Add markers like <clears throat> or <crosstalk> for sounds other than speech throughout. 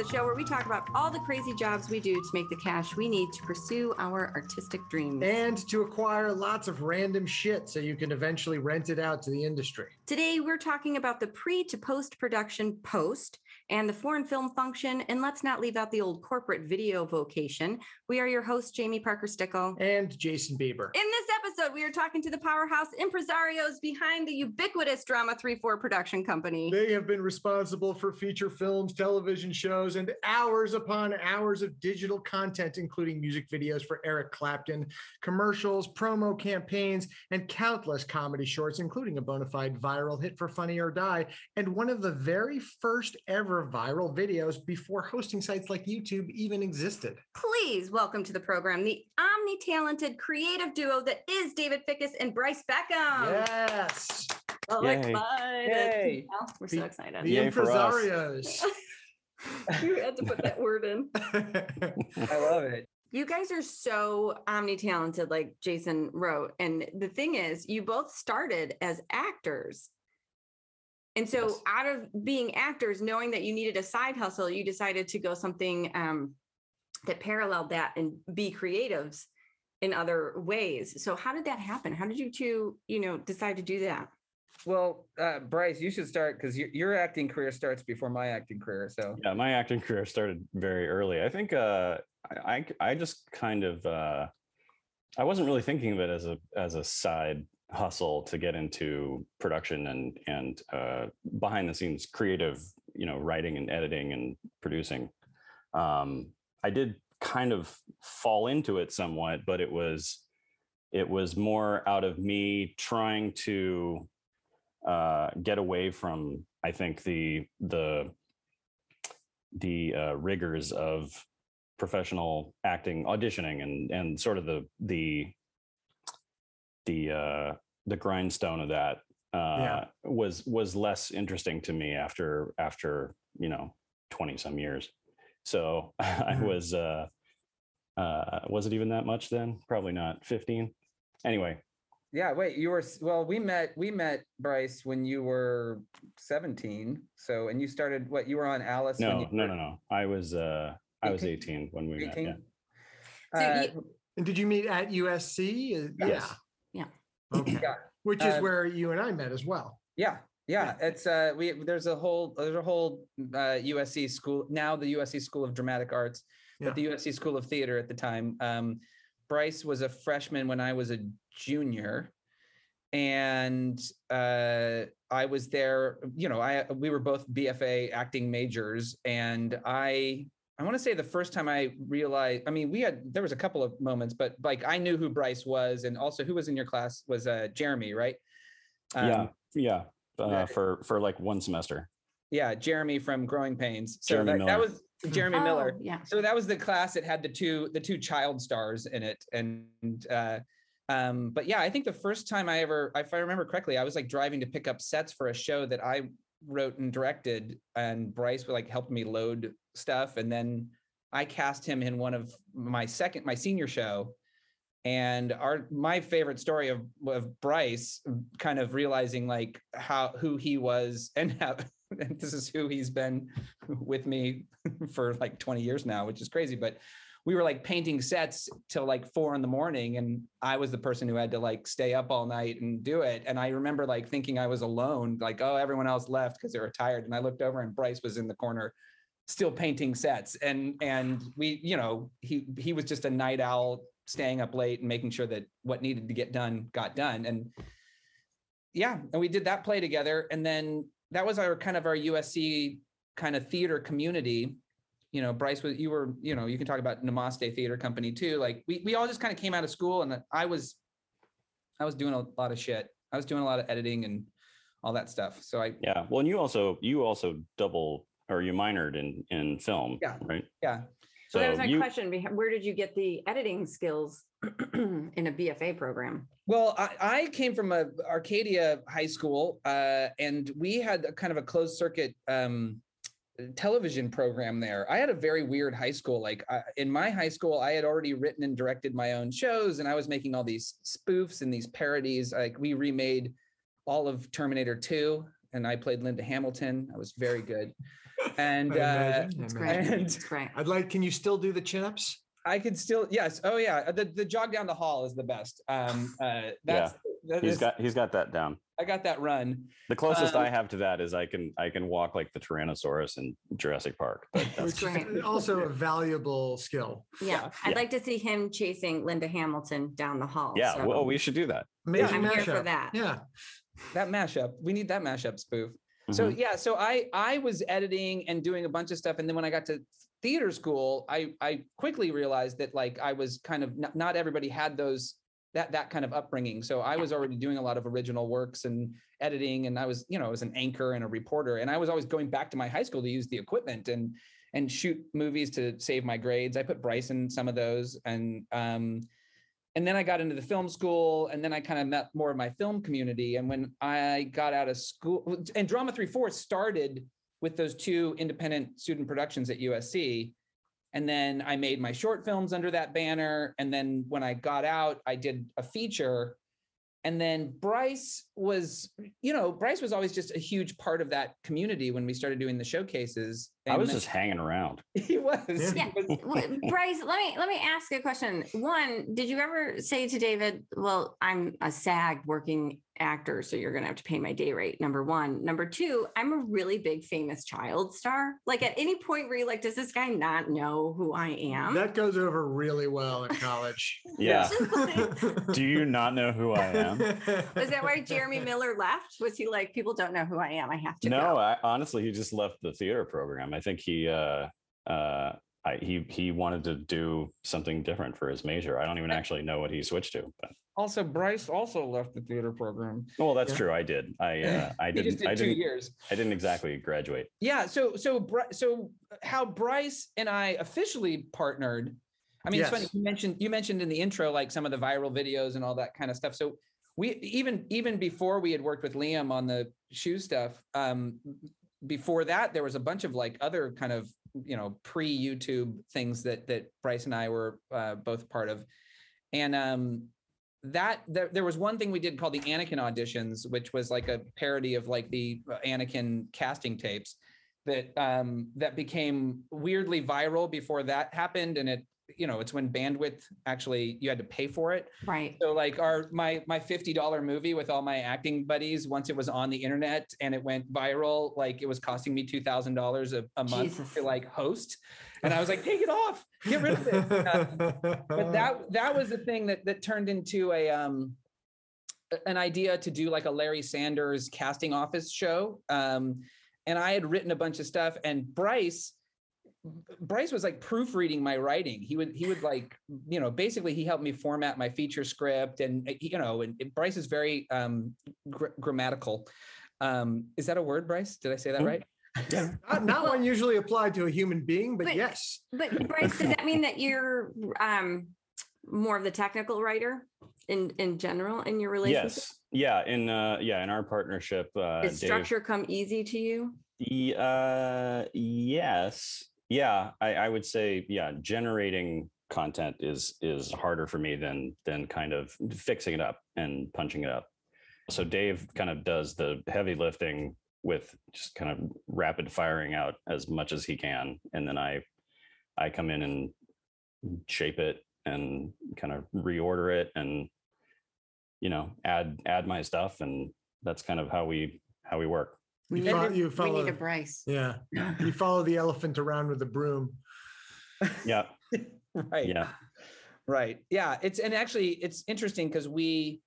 the show where we talk about all the crazy jobs we do to make the cash we need to pursue our artistic dreams. and to acquire lots of random shit so you can eventually rent it out to the industry. Today, we're talking about the pre to post production post and the foreign film function. And let's not leave out the old corporate video vocation. We are your hosts, Jamie Parker Stickle. And Jason Bieber. In this episode, we are talking to the powerhouse impresarios behind the ubiquitous Drama 3 4 production company. They have been responsible for feature films, television shows, and hours upon hours of digital content, including music videos for Eric Clapton, commercials, promo campaigns, and countless comedy shorts, including a bona fide viral hit for Funny or Die, and one of the very first ever viral videos before hosting sites like YouTube even existed. Please welcome to the program the omni talented creative duo that is David Fickus and Bryce Beckham. Yes. So Yay. excited. Yay. Well, We're so excited. The Yay impresarios. <laughs> <laughs> you had to put that word in. I love it. You guys are so omni talented, like Jason wrote. And the thing is, you both started as actors. And so, Yes. out of being actors, knowing that you needed a side hustle, you decided to go something um, that paralleled that and be creatives in other ways. So, how did that happen? How did you two, you know, decide to do that? Well, uh, Bryce, you should start because your, your acting career starts before my acting career. So Yeah, my acting career started very early. I think uh, I, I I just kind of uh, I wasn't really thinking of it as a as a side hustle to get into production and and uh, behind the scenes creative, you know, writing and editing and producing. Um, I did kind of fall into it somewhat, but it was it was more out of me trying to uh, get away from I think the the the uh, rigors of professional acting auditioning and and sort of the the the uh the grindstone of that uh Yeah. was was less interesting to me after after you know 20 some years so <laughs> i Mhm. was uh uh was it even that much then probably not 15 anyway yeah, wait, you were well. We met we met Bryce when you were seventeen. So and you started what you were on Alice. when no you no were no no i was uh i was 18? 18 when we met 18? yeah. So Uh, you- And did you meet at USC? Uh, Yes. Yeah. Okay. Yeah. Which is Uh, where you and I met as well. Yeah, yeah. It's uh we there's a whole there's a whole uh USC school now the USC School of Dramatic Arts, Yeah. but the USC School of Theater at the time. Um Bryce was a freshman when I was a junior. And uh I was there, you know, I we were both BFA acting majors and I I want to say the first time I realized, I mean, we had there was a couple of moments, but like I knew who Bryce was and also who was in your class was uh Jeremy, right? yeah Um, yeah uh, for for like one semester Yeah, Jeremy from Growing Pains. So Jeremy that, that was Jeremy Miller. Oh, yeah. So that was the class that had the two the two child stars in it, and uh, um, but yeah, I think the first time I ever, if I remember correctly, I was like driving to pick up sets for a show that I wrote and directed, and Bryce like helped me load stuff, and then I cast him in one of my second my senior show. And our my favorite story of of Bryce kind of realizing like how who he was <laughs> and how this is who he's been with me <laughs> for like 20 years now, which is crazy. But we were like painting sets till like four in the morning, and I was the person who had to like stay up all night and do it. And I remember like thinking I was alone, like, oh, everyone else left because they were tired. And I looked over and Bryce was in the corner still painting sets. And and we, you know, he he was just a night owl staying up late and making sure that what needed to get done got done. And yeah, and we did that play together. And then that was our kind of our USC kind of theater community. You know, Bryce was you were, you know, you can talk about Namaste Theater Company too. Like we we all just kind of came out of school and I was I was doing a lot of shit. I was doing a lot of editing and all that stuff. So I Yeah. Well, and you also you also double or you minored in in film, Yeah. right? yeah. So that was my you- question. Where did you get the editing skills <clears throat> in a BFA program? Well, I, I came from a Arcadia high school, uh, and we had a kind of a closed circuit um, television program there. I had a very weird high school. Like I, in my high school, I had already written and directed my own shows, and I was making all these spoofs and these parodies. Like we remade all of Terminator 2, and I played Linda Hamilton. I was very good. <laughs> And uh, imagine, I That's great. And- That's great. I'd like, can you still do the chin ups? I could still, yes. Oh yeah. The, the jog down the hall is the best. Um, uh, <laughs> that's, that He's is- got he's got that down. I got that run. The closest Um, I have to that is I can I can walk like the Tyrannosaurus in Jurassic Park. <laughs> That's Which great. is <laughs> also a valuable skill. Yeah, I'd Yeah. like to see him chasing Linda Hamilton down the hall. yeah. so Well, we should do that. Amazing I'm here for that. Yeah. That mashup. We need that mashup spoof. So Mhm. yeah, so I I was editing and doing a bunch of stuff, and then when I got to theater school, I I quickly realized that like I was kind of not, not everybody had those that that kind of upbringing. So I was already doing a lot of original works and editing, and I was you know I was an anchor and a reporter, and I was always going back to my high school to use the equipment and and shoot movies to save my grades. I put Bryce in some of those, and um, and then I got into the film school, and then I kind of met more of my film community. And when I got out of school, and Drama Three Four started with those two independent student productions at USC, and then I made my short films under that banner. And then when I got out, I did a feature. And then Bryce was, you know, Bryce was always just a huge part of that community when we started doing the showcases. I was just hanging around. <laughs> he was. Yeah. he was- <laughs> Bryce, let me let me ask a question. One, did you ever say to David, "Well, I'm a SAG working actor, so you're going to have to pay my day rate." Number one. Number two, I'm a really big famous child star. Like at any point where you're like, "Does this guy not know who I am?" That goes over really well in college. <laughs> Yeah. Do you not know who I am? Was that why Jeremy Miller left? Was he like, "People don't know who I am. I have to no, go." I, honestly, he just left the theater program. I think he uh, uh, I, he he wanted to do something different for his major. I don't even actually know what he switched to. But also, Bryce also left the theater program. well, that's Yeah. true. I did. I uh, <laughs> I didn't. just did I two didn't. years. I didn't exactly graduate. Yeah. So so so how Bryce and I officially partnered. I mean, it's funny you mentioned you mentioned in the intro like some of the viral videos and all that kind of stuff. So we even even before we had worked with Liam on the shoe stuff. Um, before that, there was a bunch of like other kind of you know pre YouTube things that that Bryce and I were uh, both part of, and um, that there, was one thing we did called the Anakin auditions, which was like a parody of like the uh, Anakin casting tapes that um that became weirdly viral before that happened and it you know it's when bandwidth actually you had to pay for it Right. so like our my my $50 movie with all my acting buddies once it was on the internet and it went viral like it was costing me $2000 a, a month Jesus. to like host and i was like take it off get rid of it <laughs> Uh, but that that was the thing that that turned into a um an idea to do like a Larry Sanders casting office show. Um, and I had written a bunch of stuff, and Bryce. Bryce was like proofreading my writing. He would he would like you know basically he helped me format my feature script and uh, you know and and Bryce is very um gr- grammatical. Um, is that a word, Bryce? Did I say that Mhm. right? <laughs> not, not one usually applied to a human being, but But- yes. But Bryce, does that mean that you're um more of the technical writer in in general in your relationship? Yes. Yeah. In uh, yeah, in our partnership, uh, Does Dave. structure come easy to you? Ye- Uh, yes. Yeah, I, I would say yeah. Generating content is is harder for me than than kind of fixing it up and punching it up. So Dave kind of does the heavy lifting with just kind of rapid firing out as much as he can, and then I I come in and shape it and kind of reorder it and you know add add my stuff and that's kind of how we how we work. We You need, fo- a, you we need a Bryce. Yeah. <laughs> You follow the elephant around with a broom. Yeah. <laughs> right. Yeah. Right. Yeah. It's and actually it's interesting because we,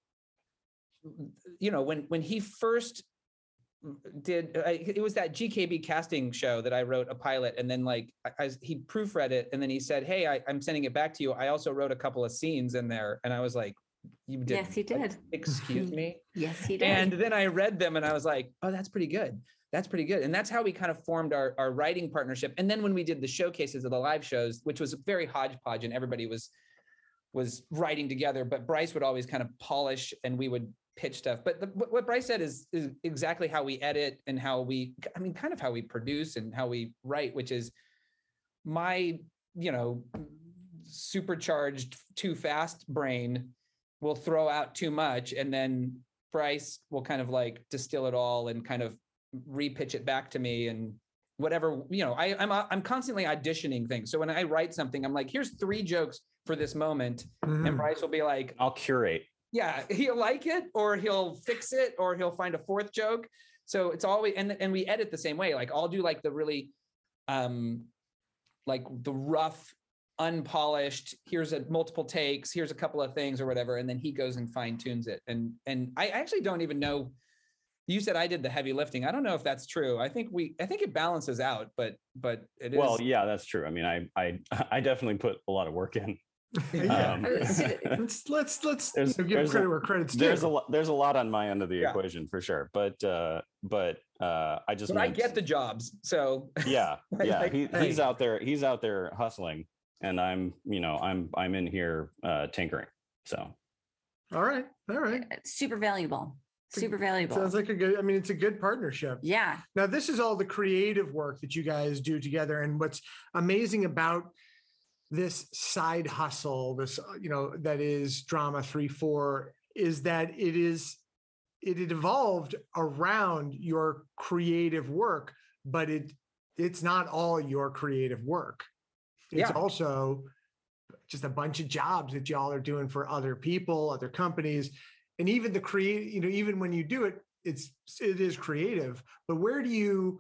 you know, when when he first did I, it was that GKB casting show that I wrote a pilot and then like I, I he proofread it and then he said, "Hey, I, I'm sending it back to you. I also wrote a couple of scenes in there." And I was like, "You did? Yes, he Like, did. Excuse me." <laughs> Yes, he did. And then I read them and I was like, oh, that's pretty good. That's pretty good. And that's how we kind of formed our, our writing partnership. And then when we did the showcases of the live shows, which was very hodgepodge and everybody was was writing together, but Bryce would always kind of polish and we would pitch stuff. But the, what what Bryce said is is exactly how we edit and how we, I mean, kind of how we produce and how we write, which is my, you know, supercharged too fast brain will throw out too much and then Bryce will kind of like distill it all and kind of repitch it back to me and whatever you know I, I'm I'm constantly auditioning things. So when I write something, I'm like, here's three jokes for this moment, and Mhm. Bryce will be like, I'll curate. yeah, he'll like it or he'll fix it or he'll find a fourth joke. So it's always and and we edit the same way. Like I'll do like the really um like the rough unpolished here's a multiple takes here's a couple of things or whatever and then he goes and fine tunes it and and i actually don't even know you said i did the heavy lifting i don't know if that's true i think we i think it balances out but but it is Well, yeah, that's true. I mean, I I <laughs> I definitely put a lot of work in. <laughs> Yeah. Um, let's let's let's you There's- know, give there's a- credit where credit's due. there's a lot there's a lot on my end of the Yeah. equation for sure. But uh but uh I just but i get the jobs so yeah <laughs> yeah like, he, hey. he's out there he's out there hustling and i'm you know i'm i'm in here uh tinkering so All right, all right. It's super valuable. Super valuable. Sounds like a good. I mean, it's a good partnership. yeah. Now, this is all the creative work that you guys do together. And what's amazing about this side hustle, this, uh, you know, that is drama three, four, is that it is, it had evolved around your creative work, but it, it's not all your creative work. It's Yeah. also just a bunch of jobs that y'all are doing for other people, other companies. And even the create, you know, even when you do it, it's it is creative but where do you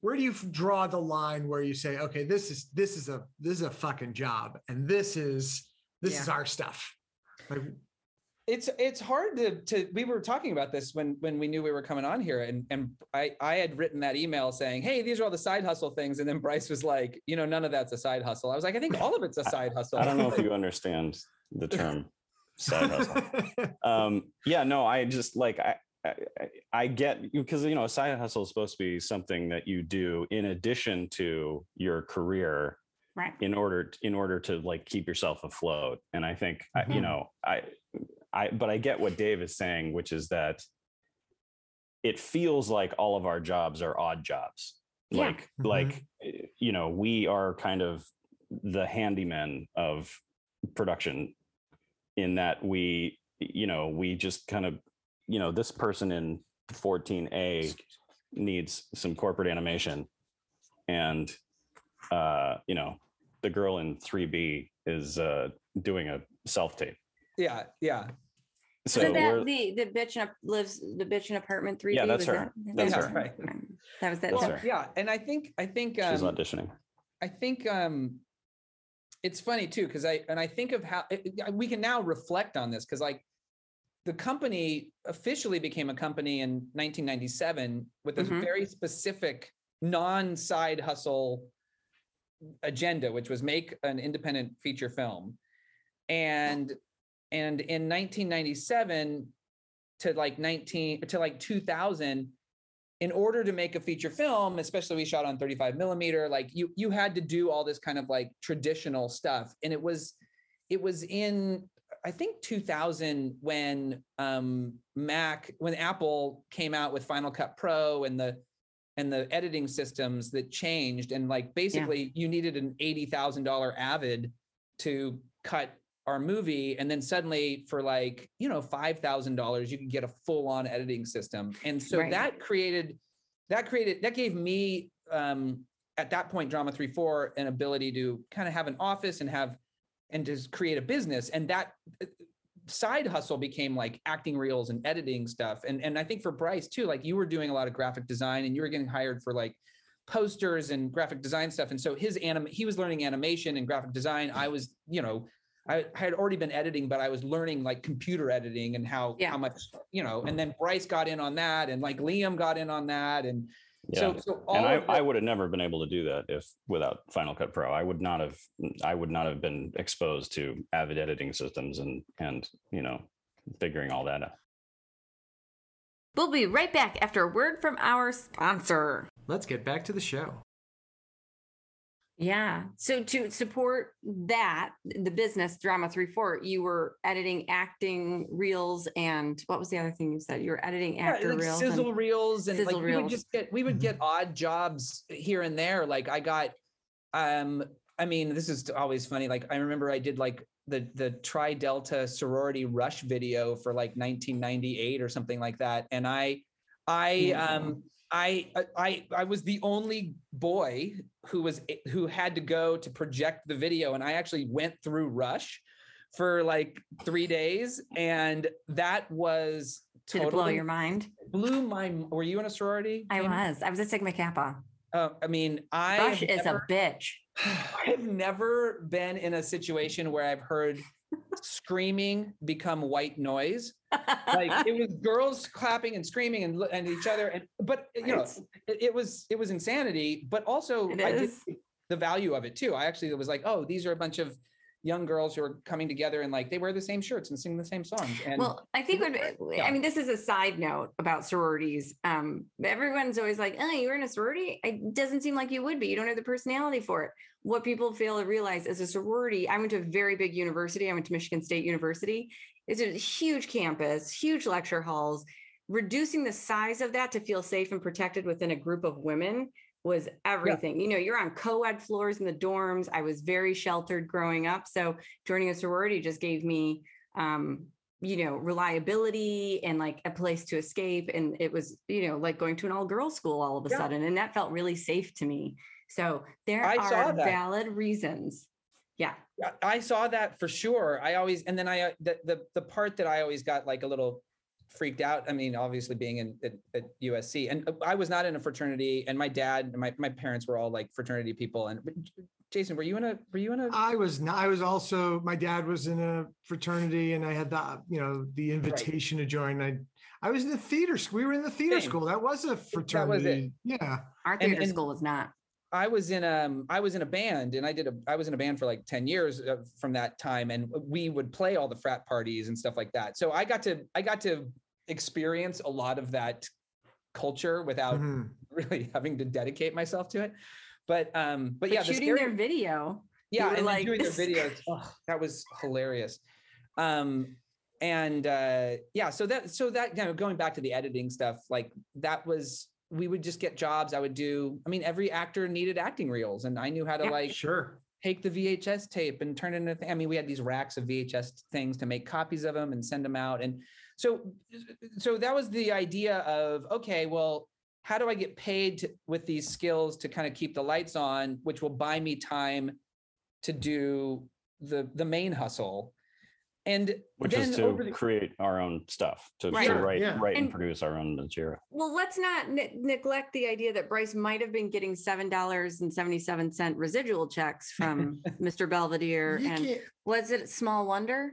where do you draw the line where you say okay this is this is a this is a fucking job and this is this is our stuff like it's it's hard to to we were talking about this when when we knew we were coming on here and and I I had written that email saying hey these are all the side hustle things. And then Bryce was like you know none of that's a side hustle. I was like I think all of it's a side hustle. i don't know if you <laughs> understand the term <laughs> side hustle. Um yeah no i just like i I, I- I get because you know a side hustle is supposed to be something that you do in addition to your career Right. in order in order to like keep yourself afloat. And i think I you know i i but i get what dave is saying which is that it feels like all of our jobs are odd jobs. Yeah. like like eh, you know we are kind of the handyman of production in that we you know we just kind of you know this person in 14a needs some corporate animation. And uh you know the girl in 3b is uh doing a self tape yeah yeah so So we're that the the bitch in a lives the bitch in apartment three. Yeah, that's was her. That, That's that her. was Right. That was that. well, her. yeah and I think I think she's um, auditioning I think um it's funny too because I and I think of how it- it- we can now reflect on this because like the company officially became a company in 1997 with a Mhm. very specific non-side hustle agenda which was make an independent feature film and and in 1997 to like 19 to like 2000 in order to make a feature film especially we shot on 35 millimeter like you you had to do all this kind of like traditional stuff. And it was it was in i think 2000 when um mac when apple came out with final cut pro and the and the editing systems that changed. And like basically you needed an $80000 avid to cut our movie and then suddenly for like you know $5000 you can get a full on editing system. And so Right. that created that created that gave me um at that point drama 3 4 an ability to kind of have an office and have and just create a business. And that uh, side hustle became like acting reels and editing stuff. And and i think for bryce too like you were doing a lot of graphic design and you were getting hired for like posters and graphic design stuff. And so his anim he was learning animation and graphic design. I was you know I had already been editing, but I was learning like computer editing and how Yeah. how much you know. And then Bryce got in on that, and like Liam got in on that, and yeah so so all and I, the- I would have never been able to do that if without Final Cut Pro. I would not have I would not have been exposed to Avid editing systems and and you know figuring all that out. We'll be right back after a word from our sponsor. let's get back to the show Yeah. So to support that, the business drama three four, you were editing acting reels and what was the other thing you said? You were editing Yeah, actor like reels. sizzle and, reels and sizzle like we would just get we would Mhm. get odd jobs here and there like i got um i mean this is always funny like i remember i did like the the tri delta sorority rush video for like 1998 or something like that and i i um I, I I was the only boy who was who had to go to project the video and I actually went through Rush for like 3 days and that was did it blow your mind? blew my were you in a sorority I was. I was a Sigma Kappa. Uh, i mean i Rush is never, a bitch. <sighs> i've never been in a situation where i've heard screaming become white noise. Like <laughs> it was girls clapping and screaming and, and each other and but you know it, it was it was insanity but also i did the value of it too. I actually was like oh these are a bunch of young girls who are coming together and like they wear the same shirts and sing the same songs and Well, I think yeah. I mean, this is a side note about sororities. Um, everyone's always like, "Oh, you're in a sorority." It doesn't seem like you would be. You don't have the personality for it. What people fail to realize is a sorority. I went to a very big university. I went to Michigan State University. It's a huge campus, huge lecture halls. Reducing the size of that to feel safe and protected within a group of women was everything. You know, you're on co-ed floors in the dorms. I was very sheltered growing up, so joining a sorority just gave me um you know reliability and like a place to escape and it was you know like going to an all girls school all of a Yeah. sudden and that felt really safe to me so there I are valid reasons yeah Yeah, I saw that for sure. I always and then I uh, the the the part that I always got like a little freaked out. I mean, obviously being in at, at USC, and I was not in a fraternity, and my dad, and my my parents were all like fraternity people. And Jason, were you in a were you in a? I was not, I was also, my dad was in a fraternity and I had the, you know, the invitation to join. I, I was in the theater school. We were in the theater Same. school. That was a fraternity. Was Yeah. our And- theater and- school was not I was in um I was in a band and I did a I was in a band for like 10 years uh, from that time and we would play all the frat parties and stuff like that. So I got to I got to experience a lot of that culture without Mhm. <laughs> really having to dedicate myself to it. But um but, but yeah, the shooting scary- their video yeah, and like, like, doing the "This is videos. oh, <laughs> that was hilarious. Um and uh yeah, so that so that you know going back to the editing stuff, like that was we would just get jobs. I would do, I mean, every actor needed acting reels, and I knew how to Yeah. like Sure. take the VHS tape and turn it into. th- I mean, we had these racks of VHS things to make copies of them and send them out, and so so that was the idea of okay, well, how do I get paid to, with these skills to kind of keep the lights on, which will buy me time to do the the main hustle, and which then is to over the- create our own stuff, to, Right. to write, yeah. write and, And- produce our own material. well let's not ne- neglect the idea that bryce might have been getting seven dollars and 77 cent residual checks from <laughs> mr belvedere You and can't- was it small wonder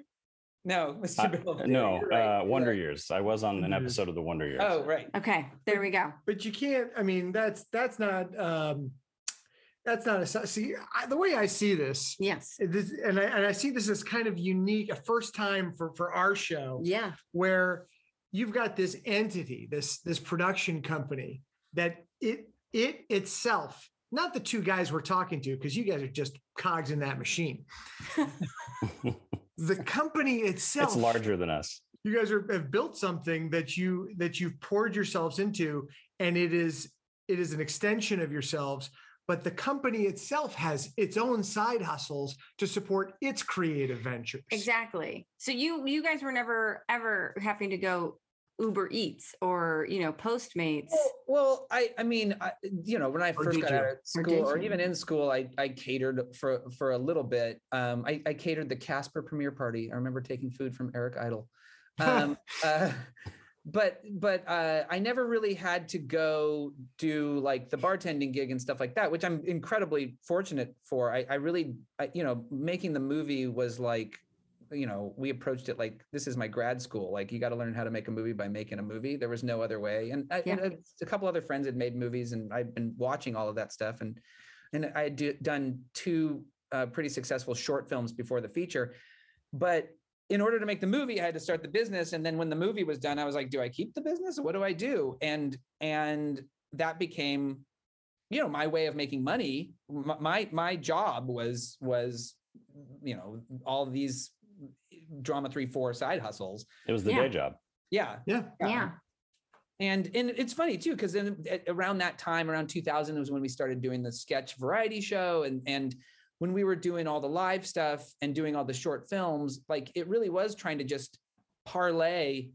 no, Uh, Mr. Bill, no, right, uh, Wonder right. Years. I was on an episode of the Wonder Years. Oh, right. okay there we go but you can't i mean that's that's not um that's not a see I, the way i see this, yes. this and I, and I see this as kind of unique a first time for for our show yeah. where you've got this entity this this production company that it it itself not the two guys we're talking to because you guys are just cogs in that machine. <laughs> The company itself it's larger than us. you guys are, have built something that you that you've poured yourselves into and it is it is an extension of yourselves but the company itself has its own side hustles to support its creative ventures exactly so you you guys were never ever having to go uber eats or you know postmates Well, well, I I mean, I, you know, when I Or first got you? out of school, did or, even in school, I I catered for for a little bit. Um, I, I catered the Casper premiere party. I remember taking food from Eric Idle. <laughs> Um, uh, but but uh, I never really had to go do like the bartending gig and stuff like that, which I'm incredibly fortunate for. I, I really, I, you know, making the movie was like you know, we approached it like this is my grad school. Like you got to learn how to make a movie by making a movie. There was no other way. And, I, Yeah. and a, a couple other friends had made movies, and I'd been watching all of that stuff. And and I had do, done two uh, pretty successful short films before the feature, but in order to make the movie, I had to start the business. And then when the movie was done, I was like, do I keep the business? What do I do? And and that became you know my way of making money my my, my job was was you know all these drama three four side hustles It was the Yeah. day job. Yeah. yeah Yeah. and and it's funny too because then around that time around 2000 was when we started doing the sketch variety show and and when we were doing all the live stuff and doing all the short films like it really was trying to just parlay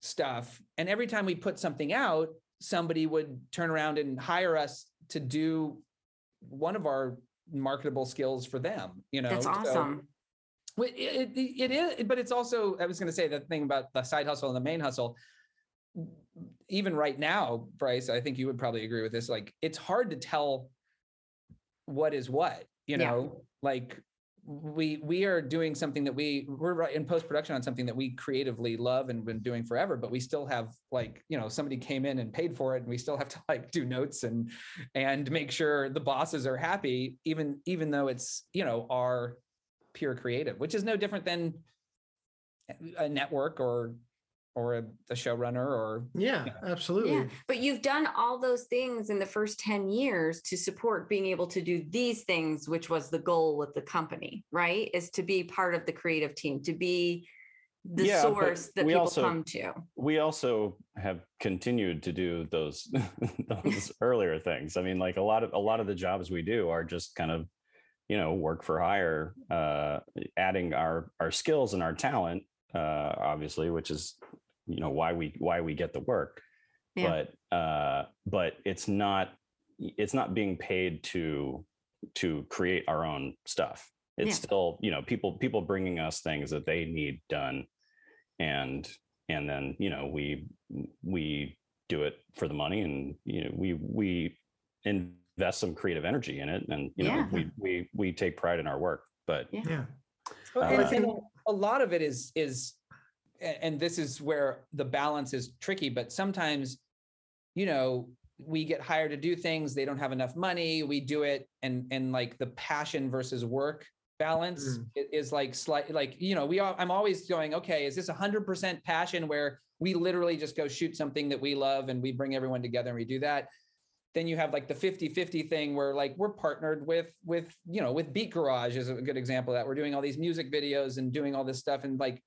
stuff and every time we put something out somebody would turn around and hire us to do one of our marketable skills for them you know That's awesome. well, It, it, it is, but it's also, I was going to say the thing about the side hustle and the main hustle. Even right now, Bryce, I think you would probably agree with this. Like, it's hard to tell what is what, you Yeah. know, like we we are doing something that we we're in post production on something that we creatively love and been doing forever but we still have like you know somebody came in and paid for it and we still have to <laughs> like do notes and and make sure the bosses are happy even even though it's you know our pure creative, which is no different than a network or or a, a showrunner or Yeah, absolutely. Yeah. But you've done all those things in the first 10 years to support being able to do these things, which was the goal with the company, right? Is to be part of the creative team, to be the Yeah, source that we people also- come to. we also have continued to do those <laughs> those earlier things. I mean, like a lot of a lot of the jobs we do are just kind of, you know, work for hire, uh, adding our our skills and our talent, uh, obviously, which is, you know, why we why we get the work. Yeah. But uh, but it's not it's not being paid to to create our own stuff. It's Yeah. still, you know, people people bringing us things that they need done and and then you know we we do it for the money and you know we we invest some creative energy in it and you know Yeah. we we we take pride in our work but Yeah. Yeah. Well, Uh, and- and a lot of it is is and this is where the balance is tricky but sometimes you know we get hired to do things they don't have enough money we do it and and like the passion versus work balance Mm. is like slight like you know we all i'm always going okay is this 100% passion where we literally just go shoot something that we love and we bring everyone together and we do that then you have like the 50 50 thing where like we're partnered with with you know with beat garage is a good example of that we're doing all these music videos and doing all this stuff and like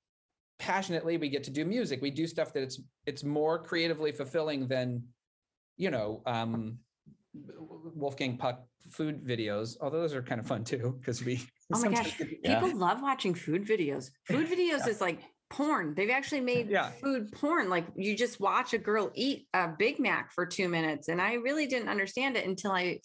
passionately we get to do music we do stuff that it's it's more creatively fulfilling than you know um wolfgang puck food videos although those are kind of fun too because we Oh my <laughs> gosh. Yeah. People love watching food videos. Food <laughs> videos is like porn. They've actually made Yeah. food porn. Like you just watch a girl eat a Big Mac for two minutes. And I really didn't understand it until I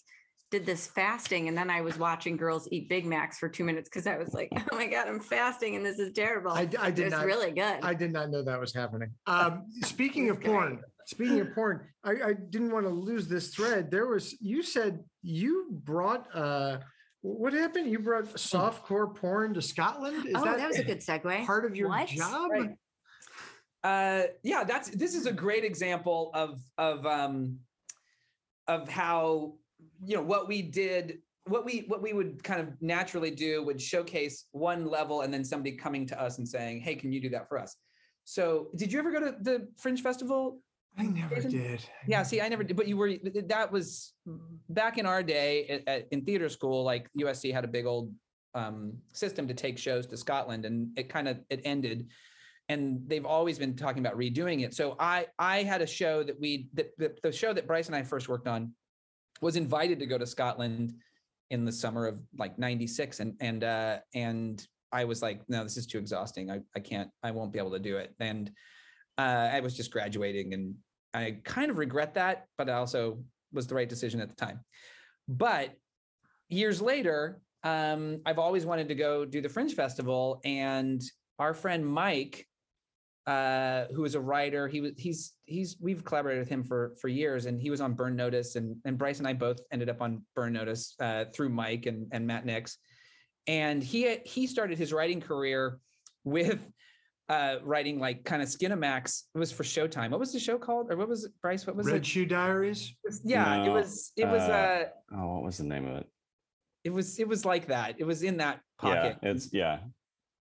did this fasting. And then I was watching girls eat Big Macs for two minutes because I was like, <laughs> oh my God, I'm fasting and this is terrible. I, I did it's not. really good. I did not know that was happening. Um, <laughs> speaking of porn, great. speaking of porn, I, I didn't want to lose this thread. There was you said you brought uh, what happened? You brought softcore porn to Scotland. Is oh, that, that, was a good segue. part of your What? job? Right. uh yeah that's this is a great example of of um of how you know what we did what we what we would kind of naturally do would showcase one level and then somebody coming to us and saying hey can you do that for us so did you ever go to the fringe festival I never Jason? did. yeah see i never did but you were that was back in our day at, at- in theater school like usc had a big old um, system to take shows to scotland and it kind of it ended and they've always been talking about redoing it so i i had a show that we that the, the show that bryce and i first worked on was invited to go to scotland in the summer of like 96 and and uh and i was like no this is too exhausting i, I can't i won't be able to do it and uh, i was just graduating and i kind of regret that but I also was the right decision at the time. But years later um i've always wanted to go do the fringe festival and our friend mike uh who is a writer he was he's he's we've collaborated with him for for years and he was on burn notice and and bryce and i both ended up on burn notice uh through mike and and matt nix. And he he started his writing career with uh writing like kind of skinamax it was for showtime. What was the show called? Or what was it bryce what was Red it? Red Shoe Diaries. yeah it was it was uh, uh, oh what was the name of it? it was it was like that. It was in that pocket. yeah it's yeah.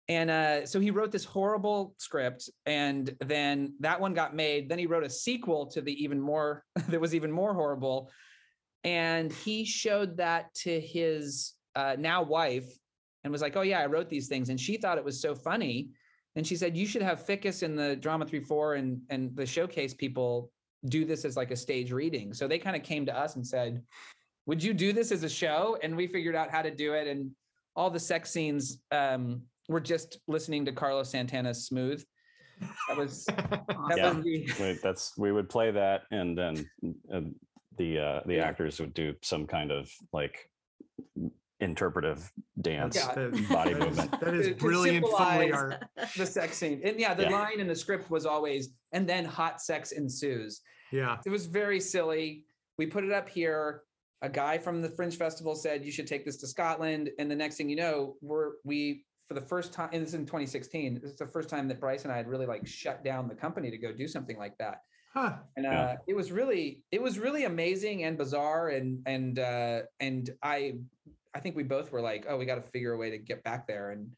And uh, so he wrote this horrible script and then that one got made. Then he wrote a sequel to the even more <laughs> that was even more horrible. And he showed that to his uh, now wife and was like, "Oh yeah, I wrote these things," and she thought it was so funny. And she said, "You should have Fickus in the drama three four and and the showcase people do this as like a stage reading." So they kind of came to us and said, "Would you do this as a show?" And we figured out how to do it, and all the sex scenes um, were just listening to Carlos Santana's "Smooth." That was <laughs> that Yeah. was the, <laughs> Wait, that's we would play that, and then uh, the uh, the Yeah. actors would do some kind of like interpretive dance. Yeah. Body that is- movement. That is To- to brilliant Foley <laughs> art. the sex scene. And yeah, the Yeah. line in the script was always, and then hot sex ensues. Yeah. It was very silly. We put it up here. A guy from the Fringe Festival said you should take this to Scotland. And the next thing you know, we're we for the first time, and this is in 2016. This is the first time that Bryce and I had really like shut down the company to go do something like that. Huh. And uh, Yeah. it was really, it was really amazing and bizarre. And and uh, and I, I think we both were like, oh, we got to figure a way to get back there and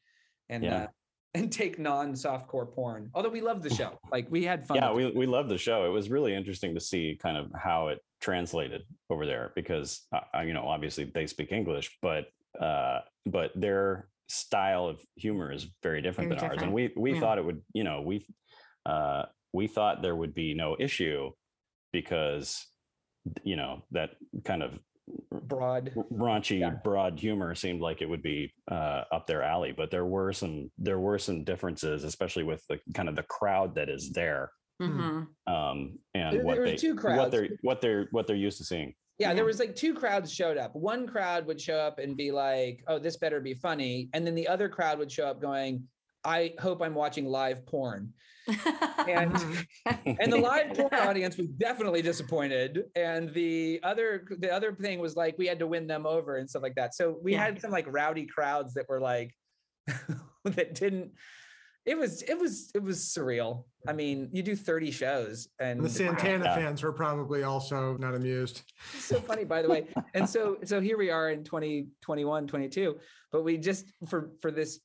and Yeah. uh, <laughs> and take non-softcore porn. Although we loved the show, <laughs> like we had fun. yeah we, it. we love the show it was really interesting to see kind of how it translated over there because uh, uh, you know obviously they speak english but uh but their style of humor is very different Very than ours and we we Yeah. thought it would you know we uh we thought there would be no issue because you know that kind of broad. raunchy Yeah. broad humor seemed like it would be uh, up their alley but there were some there were some differences especially with the kind of the crowd that is there Mhm. um and There- what there they two what crowds. they're what they're what they're used to seeing Yeah, Yeah. there was like two crowds showed up. One crowd would show up and be like, "Oh, this better be funny," and then the other crowd would show up going, "I hope I'm watching live porn." And <laughs> and the live porn audience was definitely disappointed and the other the other thing was like we had to win them over and stuff like that so we Yeah. had some like rowdy crowds that were like <laughs> that didn't it was it was it was surreal i mean you do 30 shows and And the Santana Yeah. fans were probably also not amused. it's so funny by the way and so so here we are in 2021 22 but we just for for this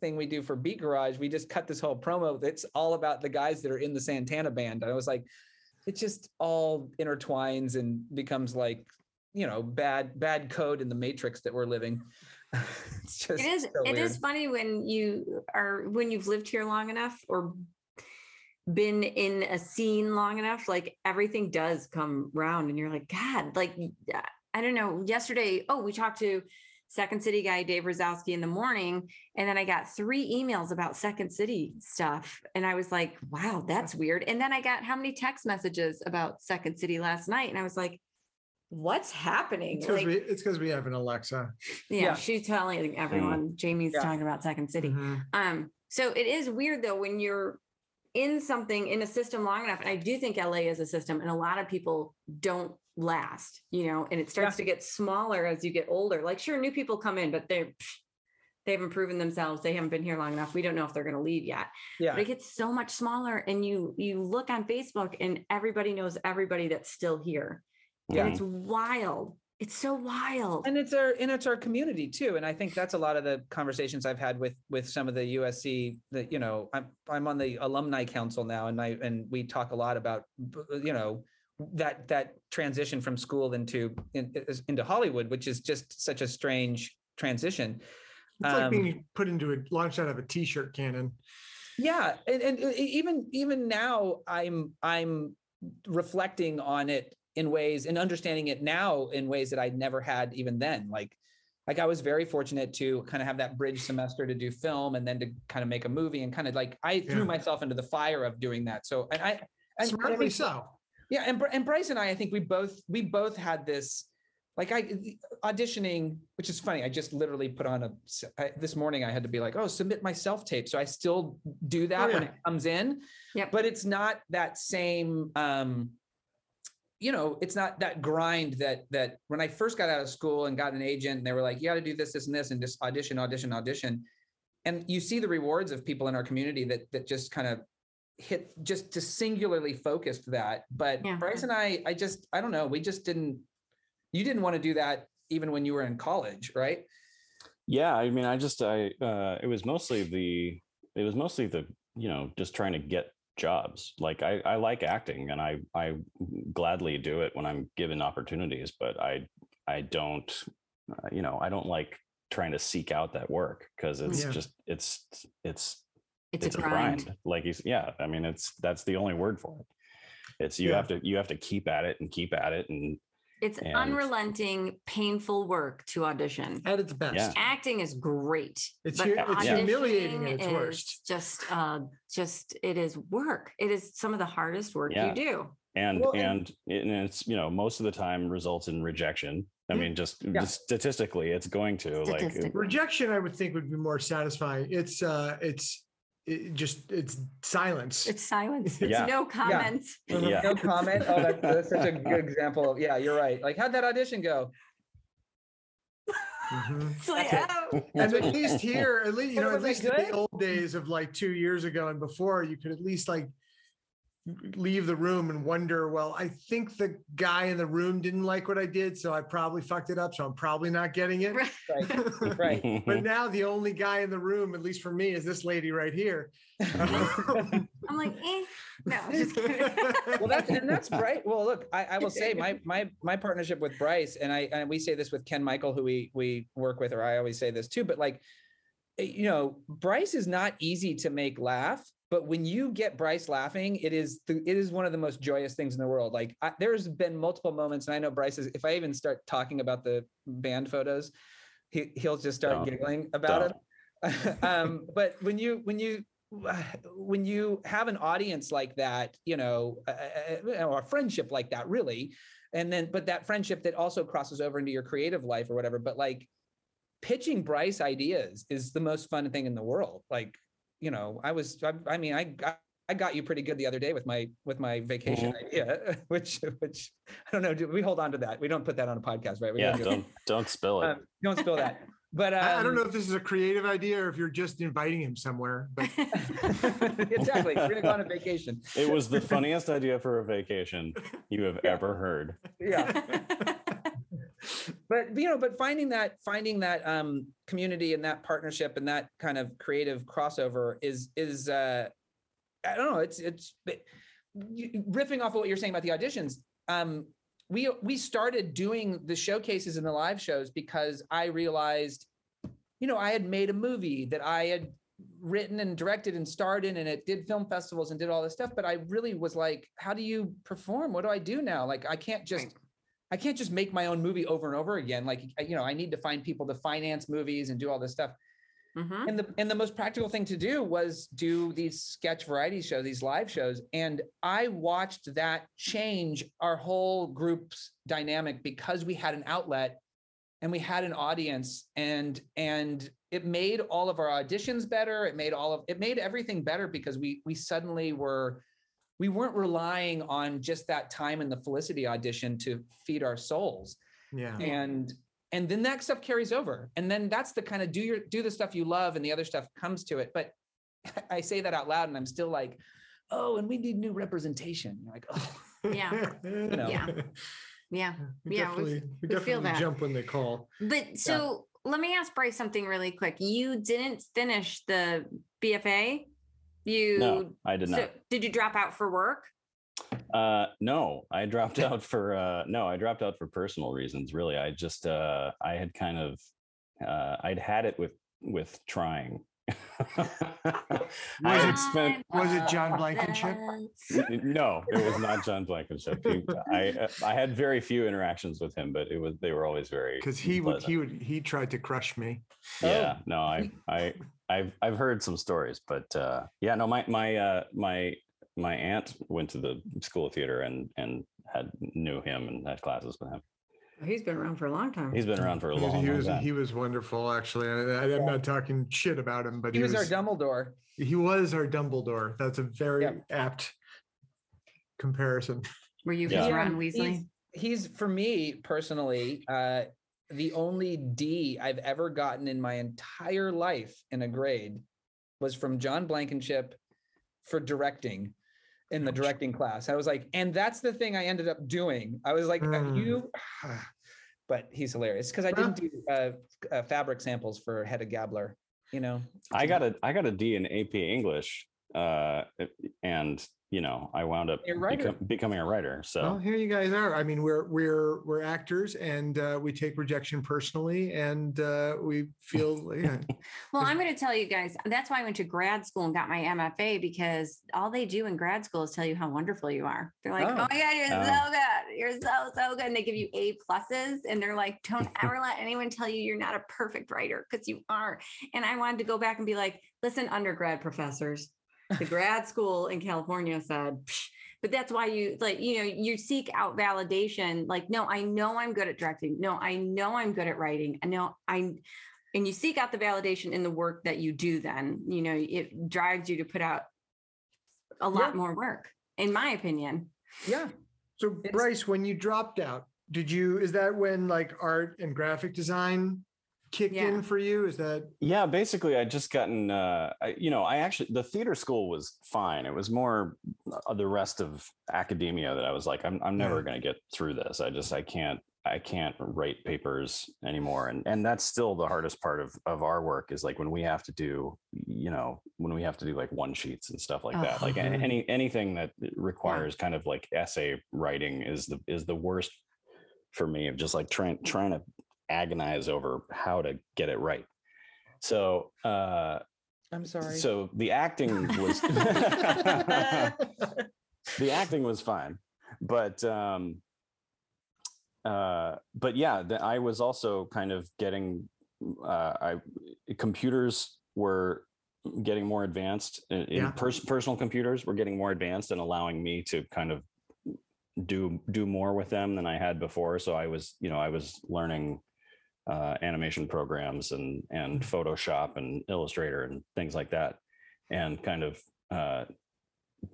thing we do for beat garage we just cut this whole promo. That's all about the guys that are in the santana band. And i was like it just all intertwines and becomes like you know bad bad code in the matrix that we're living. <laughs> It's just it is so it is funny when you are when you've lived here long enough or been in a scene long enough like everything does come round and you're like god like I don't know yesterday oh we talked to second city guy dave Rosowski in the morning. And then i got three emails about second city stuff. And i was like wow that's weird. And then i got how many text messages about second city last night? And i was like what's happening? It's because Like, we we have an Alexa. yeah, Yeah. she's telling everyone. Jamie's Yeah. talking about second city. Mhm. um, so it is weird though when you're in something in a system long enough, and I do think LA is a system, and a lot of people don't last, you know, and it starts to get smaller as you get older. Like, sure, new people come in, but they're they haven't proven themselves. They haven't been here long enough. We don't know if they're going to leave yet. yeah But it gets so much smaller, and you you look on Facebook, and everybody knows everybody that's still here. Yeah. And it's wild. It's so wild. and it's our and it's our community too and i think that's a lot of the conversations i've had with with some of the usc that you know i'm i'm on the alumni council now and i and we talk a lot about you know that that transition from school into in, into hollywood which is just such a strange transition It's like Um, being put into a launched out of a t-shirt cannon. yeah and, and even even now i'm i'm reflecting on it in ways and understanding it now in ways that i'd never had even then like like i was very fortunate to kind of have that bridge semester to do film and then to kind of make a movie and kind of like i threw myself into the fire of doing that so and i and I Smartly so. Yeah, and and Bryce and I, I think we both we both had this, like I auditioning, which is funny. I just literally put on a s- I, this morning. I had to be like, oh, submit my self tape. So I still do that when yeah. it comes in. Yep. But it's not that same. um you know, it's not that grind that that when I first got out of school and got an agent, and they were like, you got to do this, this, and this, and just audition, audition, audition. And you see the rewards of people in our community that that just kind of hit just to singularly focused that but Yeah. bryce and i i just i don't know we just didn't you didn't want to do that even when you were in college right yeah i mean i just i uh it was mostly the it was mostly the you know just trying to get jobs. Like I, I like acting and I, I gladly do it when I'm given opportunities, but I, I don't, uh, you know, I don't like trying to seek out that work because it's Yeah. just, it's, it's, It's, it's a grind. Like you, yeah, I mean, it's, that's the only word for it. It's, you Yeah. have to, you have to keep at it and keep at it. And It's and- unrelenting, painful work to audition. At its best. Yeah. Acting is great. It's but hu- it's humiliating at its worst. Just, uh, just it is work. It is some of the hardest work Yeah. you do. and Well, and- and and it's you know most of the time results in rejection i mean just, Yeah. just statistically it's going to like Rejection, I would think, would be more satisfying. It's uh, it's it just it's silence. It's silence. <laughs> It's Yeah. no comment. yeah No <laughs> comment. Oh, that's, that's such a good example. Yeah, you're right. Like, how'd that audition go? Mhm. It's like, oh, And at least here, at least you know, at least in the old days of like two years ago and before, you could at least like leave the room and wonder, well, I think the guy in the room didn't like what I did, so I probably fucked it up, so I'm probably not getting it. Right. Right. Right. <laughs> but now the only guy in the room, at least for me, is this lady right here. <laughs> I'm like, eh. No, just kidding. well that's and that's Bryce. Well, look, I, I will say <laughs> my my my partnership with Bryce, and I and we say this with Ken Michael, who we we work with, or I always say this too, but like eh, you know, Bryce is not easy to make laugh, but when you get Bryce laughing, it is the, it is one of the most joyous things in the world. Like I, there's been multiple moments, and I know Bryce is. If I even start talking about the band photos, he he'll just start Don't. giggling about it. <laughs> um, but when you when you when you have an audience like that, you know, a, a, a friendship like that, really, and then but that friendship that also crosses over into your creative life or whatever. But like pitching Bryce ideas is the most fun thing in the world. Like, you know, I was, I, I mean, I got. I got you pretty good the other day with my with my vacation idea, <laughs> which which I don't know. Do we hold on to that? We don't put that on a podcast, right? We yeah don't do- don't don't spill it um, don't spill that. But um, I, I don't know if this is a creative idea or if you're just inviting him somewhere, but <laughs> <laughs> exactly. We're gonna go on a vacation. it was the funniest idea for a vacation you have Yeah. ever heard Yeah. But you know but finding that finding that um community and that partnership and that kind of creative crossover is is uh i don't know it's it's riffing off of what you're saying about the auditions um we we started doing the showcases and the live shows because i realized you know i had made a movie that i had written and directed and starred in and it did film festivals and did all this stuff but i really was like how do you perform what do i do now like i can't just. I can't just make my own movie over and over again. Like, you know, I need to find people to finance movies and do all this stuff. Mhm. And the and the most practical thing to do was do these sketch variety shows, these live shows. And I watched that change our whole group's dynamic because we had an outlet and we had an audience and and it made all of our auditions better. It made all of it made everything better because we we suddenly were we weren't relying on just that time in the Felicity audition to feed our souls yeah. and and then that stuff carries over and then that's the kind of do your do the stuff you love and the other stuff comes to it but <laughs> i say that out loud and i'm still like oh and we need new representation You're like oh Yeah. <laughs> know. Yeah. Yeah. <laughs> We Yeah, we- definitely, we we feel definitely that. jump when they call. But so let me ask Bryce something really quick. You didn't finish the BFA. You no i did so not. did you drop out for work? uh no i dropped <laughs> out for uh no i dropped out for personal reasons really. I just uh i had kind of uh i'd had it with with trying <laughs> i had spent Was it John Blankenship? no, it was not John Blankenship. He, I uh, I had very few interactions with him, but it was they were always very Because he would, he would, he tried to crush me. yeah no I I I've I've heard some stories, but uh, yeah no my my uh, my my aunt went to the school of theater and and had knew him and had classes with him. He's been around for a long time. He's been around for a He was, long, he was, time. he was wonderful, actually. I, I- I'm not talking shit about him, but he was our dumbledore he was our Dumbledore. That's a very Yeah. apt comparison. Were you Yeah. Ron Weasley? he's, he's for me personally uh the only d i've ever gotten in my entire life in a grade was from john blankenship for directing in the directing class i was like and that's the thing i ended up doing i was like Mm. you <sighs> but he's hilarious because i didn't do uh, uh fabric samples for hedda gabler you know? I got a I got a D in AP English uh, and you know, I wound up A writer. becom- becoming a writer. So Well, here you guys are. I mean, we're we're we're actors, and uh, we take rejection personally, and uh, we feel <laughs> yeah. Well, I'm going to tell you guys, that's why I went to grad school and got my MFA because all they do in grad school is tell you how wonderful you are. They're like, Oh. oh, my God, you're Oh. so good. You're so, so good. And they give you A pluses. And they're like, don't <laughs> ever let anyone tell you you're not a perfect writer because you are. And I wanted to go back and be like, listen, undergrad professors, the grad school in California said, "Psh," but that's why you like, you know, you seek out validation. Like, no, I know I'm good at directing. No, I know I'm good at writing. I know I, and you seek out the validation in the work that you do then you know it drives you to put out a lot Yeah. more work in my opinion Yeah. So Bryce, when you dropped out, did you? Is that when like art and graphic design kicked Yeah. in for you? Is that yeah, basically, I just gotten, uh, I, you know, I actually the theater school was fine. It was more uh, the rest of academia that I was like, I'm, I'm never Yeah. going to get through this. I just, I can't, I can't write papers anymore. And and that's still the hardest part of of our work is like when we have to do, you know, when we have to do like one sheets and stuff like that. Like Uh-huh. any anything that requires kind of like essay writing is the is the worst for me of just like trying trying to agonize over how to get it right. So uh I'm sorry. so the acting was <laughs> <laughs> the acting was fine but um uh but yeah the, i was also kind of getting uh i computers were getting more advanced in, in Yeah. pers- personal computers were getting more advanced and allowing me to kind of do do more with them than i had before so i was you know i was learning uh, animation programs and and photoshop and illustrator and things like that. And kind of uh,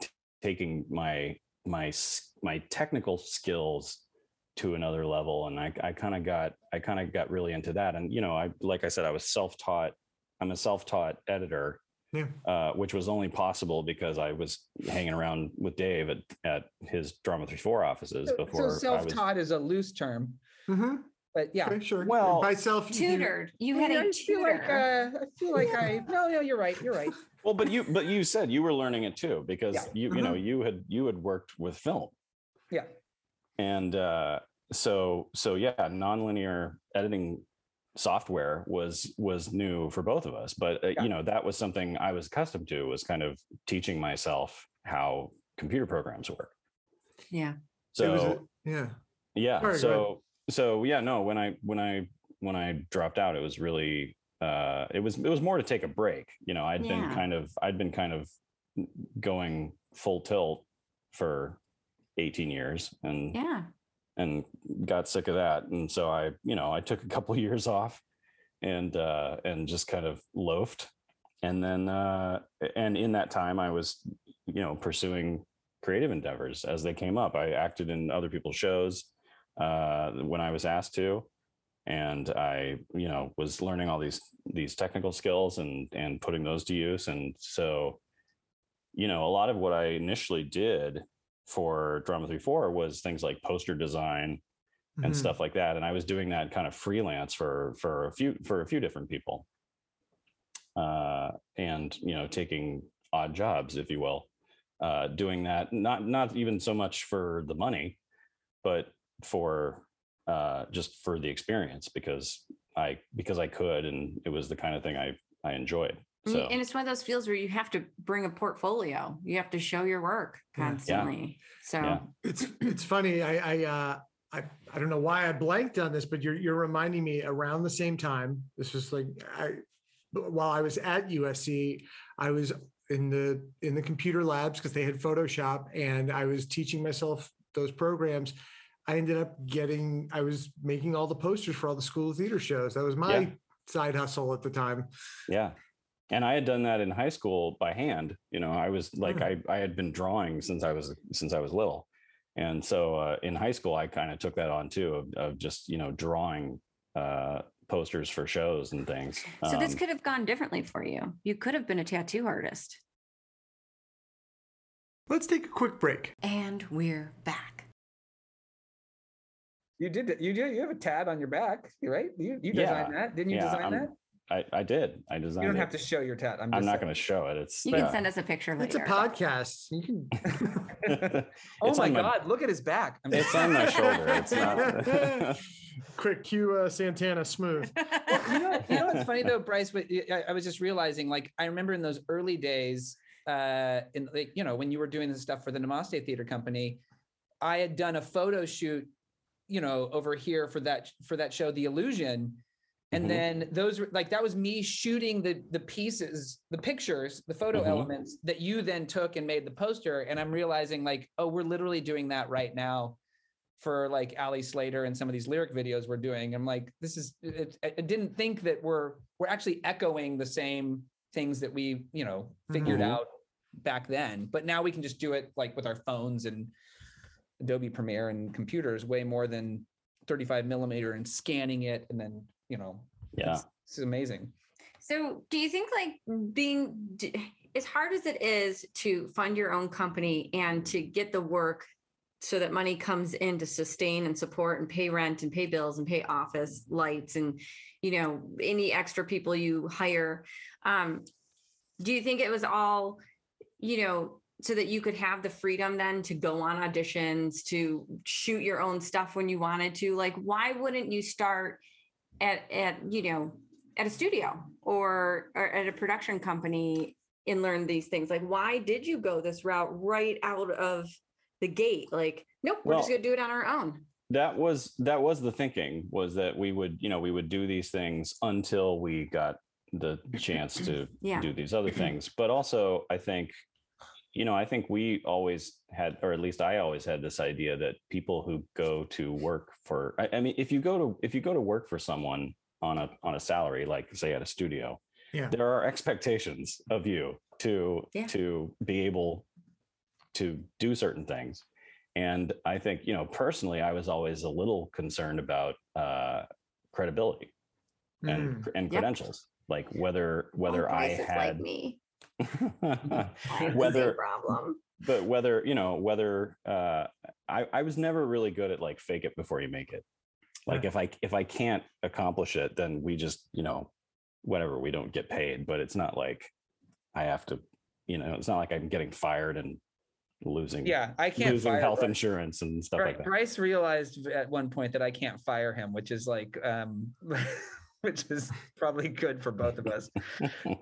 t- taking my my my technical skills to another level. And i, I kind of got i kind of got really into that. And you know i like i said i was self-taught i'm a self-taught editor Yeah. uh, which was only possible because i was hanging around with dave at, at his drama 3 4 offices so, before so self-taught is a loose term, Mhm. But yeah. Okay, sure. Well, by self you- tutored you had Yeah, a I feel like uh, I feel like I no no you're right you're right <laughs> well but you but you said you were learning it too because Yeah. you you know you had you had worked with film yeah and uh, so so yeah nonlinear editing software was was new for both of us but uh, Yeah. you know that was something i was accustomed to was kind of teaching myself how computer programs work yeah it was so a- yeah. yeah Sorry, go so so yeah no when i when i when i dropped out it was really uh it was it was more to take a break you know i'd been kind of i'd been kind of going full tilt for 18 years and yeah. and got sick of that and so i you know i took a couple of <laughs> years off and uh and just kind of loafed and then uh and in that time i was you know pursuing creative endeavors as they came up. I acted in other people's shows uh when i was asked to. And i you know was learning all these these technical skills and and putting those to use. And so you know a lot of what i initially did for drama 34 was things like poster design and Mhm. stuff like that. And i was doing that kind of freelance for for a few for a few different people. Uh and you know taking odd jobs if you will. Uh doing that not not even so much for the money but for uh just for the experience because i because i could and it was the kind of thing i i enjoyed so and it's one of those fields where you have to bring a portfolio you have to show your work Yeah. Yeah. constantly so Yeah. It's it's funny. I I uh I, I don't know why I blanked on this, but you're you're reminding me around the same time. This was like I while I was at USC, I was in the in the computer labs because they had Photoshop and I was teaching myself those programs. I ended up getting I was making all the posters for all the school theater shows. That was my Yeah. side hustle at the time. Yeah. And I had done that in high school by hand. You know, I was like, I, I had been drawing since I was since I was little. And so uh, in high school, I kind of took that on too of, of just, you know, drawing uh, posters for shows and things. so this Um, could have gone differently for you you could have been a tattoo artist Let's take a quick break. and we're back you did it you do you have a tab on your back right you you Yeah. designed that didn't you Yeah, design I'm- that I, I did. I designed it. You don't it. have to show your tat. I'm, I'm not going to show it. It's You can send us a picture later. It's a podcast. You can. <laughs> <laughs> Oh It's my on God! Look at his back. I'm It's on my shoulder. It's not. <laughs> Quick cue uh, Santana smooth. Well, you know, you know what's funny though, Bryce? But I, I was just realizing, like, I remember in those early days, uh, in like, you know, when you were doing this stuff for the Namaste Theater Company, I had done a photo shoot, you know, over here for that for that show, The Illusion, and Mhm. then those were like that was me shooting the the pieces, the pictures, the photo Mhm. elements that you then took and made the poster, and I'm realizing like, oh, we're literally doing that right now for like Ali Slater and some of these lyric videos we're doing. I'm like, this is it, I didn't think that we're we're actually echoing the same things that we, you know, figured Mhm. out back then. But now we can just do it like with our phones and Adobe Premiere and computers way more than 35 millimeter and scanning it and then, you know, yeah. it's, it's amazing. So, do you think like being d- as hard as it is to fund your own company and to get the work so that money comes in to sustain and support and pay rent and pay bills and pay office lights and you know any extra people you hire um do you think it was all you know so that you could have the freedom then to go on auditions to shoot your own stuff when you wanted to like why wouldn't you start at at you know at a studio or, or at a production company and learn these things? Like why did you go this route right out of the gate? Like nope we're just gonna do it on our own. That was that was the thinking was that we would you know we would do these things until we got the chance to <clears throat> Yeah. do these other things. <clears throat> But also i think you know i think we always had or at least i always had this idea that people who go to work for I, I mean if you go to if you go to work for someone on a on a salary like say at a studio Yeah. there are expectations of you to Yeah. to be able to do certain things and i think you know personally i was always a little concerned about uh credibility and Mm. and Yep. credentials like whether whether Oh, i had like me I have the same whether problem? but whether you know whether uh i i was never really good at like fake it before you make it. Like if i if i can't accomplish it then we just you know whatever we don't get paid but it's not like i have to you know it's not like i'm getting fired and losing Yeah, I can't losing fire health Bryce. insurance and stuff Bry- like that. Bryce realized at one point that I can't fire him, which is like, um, <laughs> <laughs> which is probably good for both of us.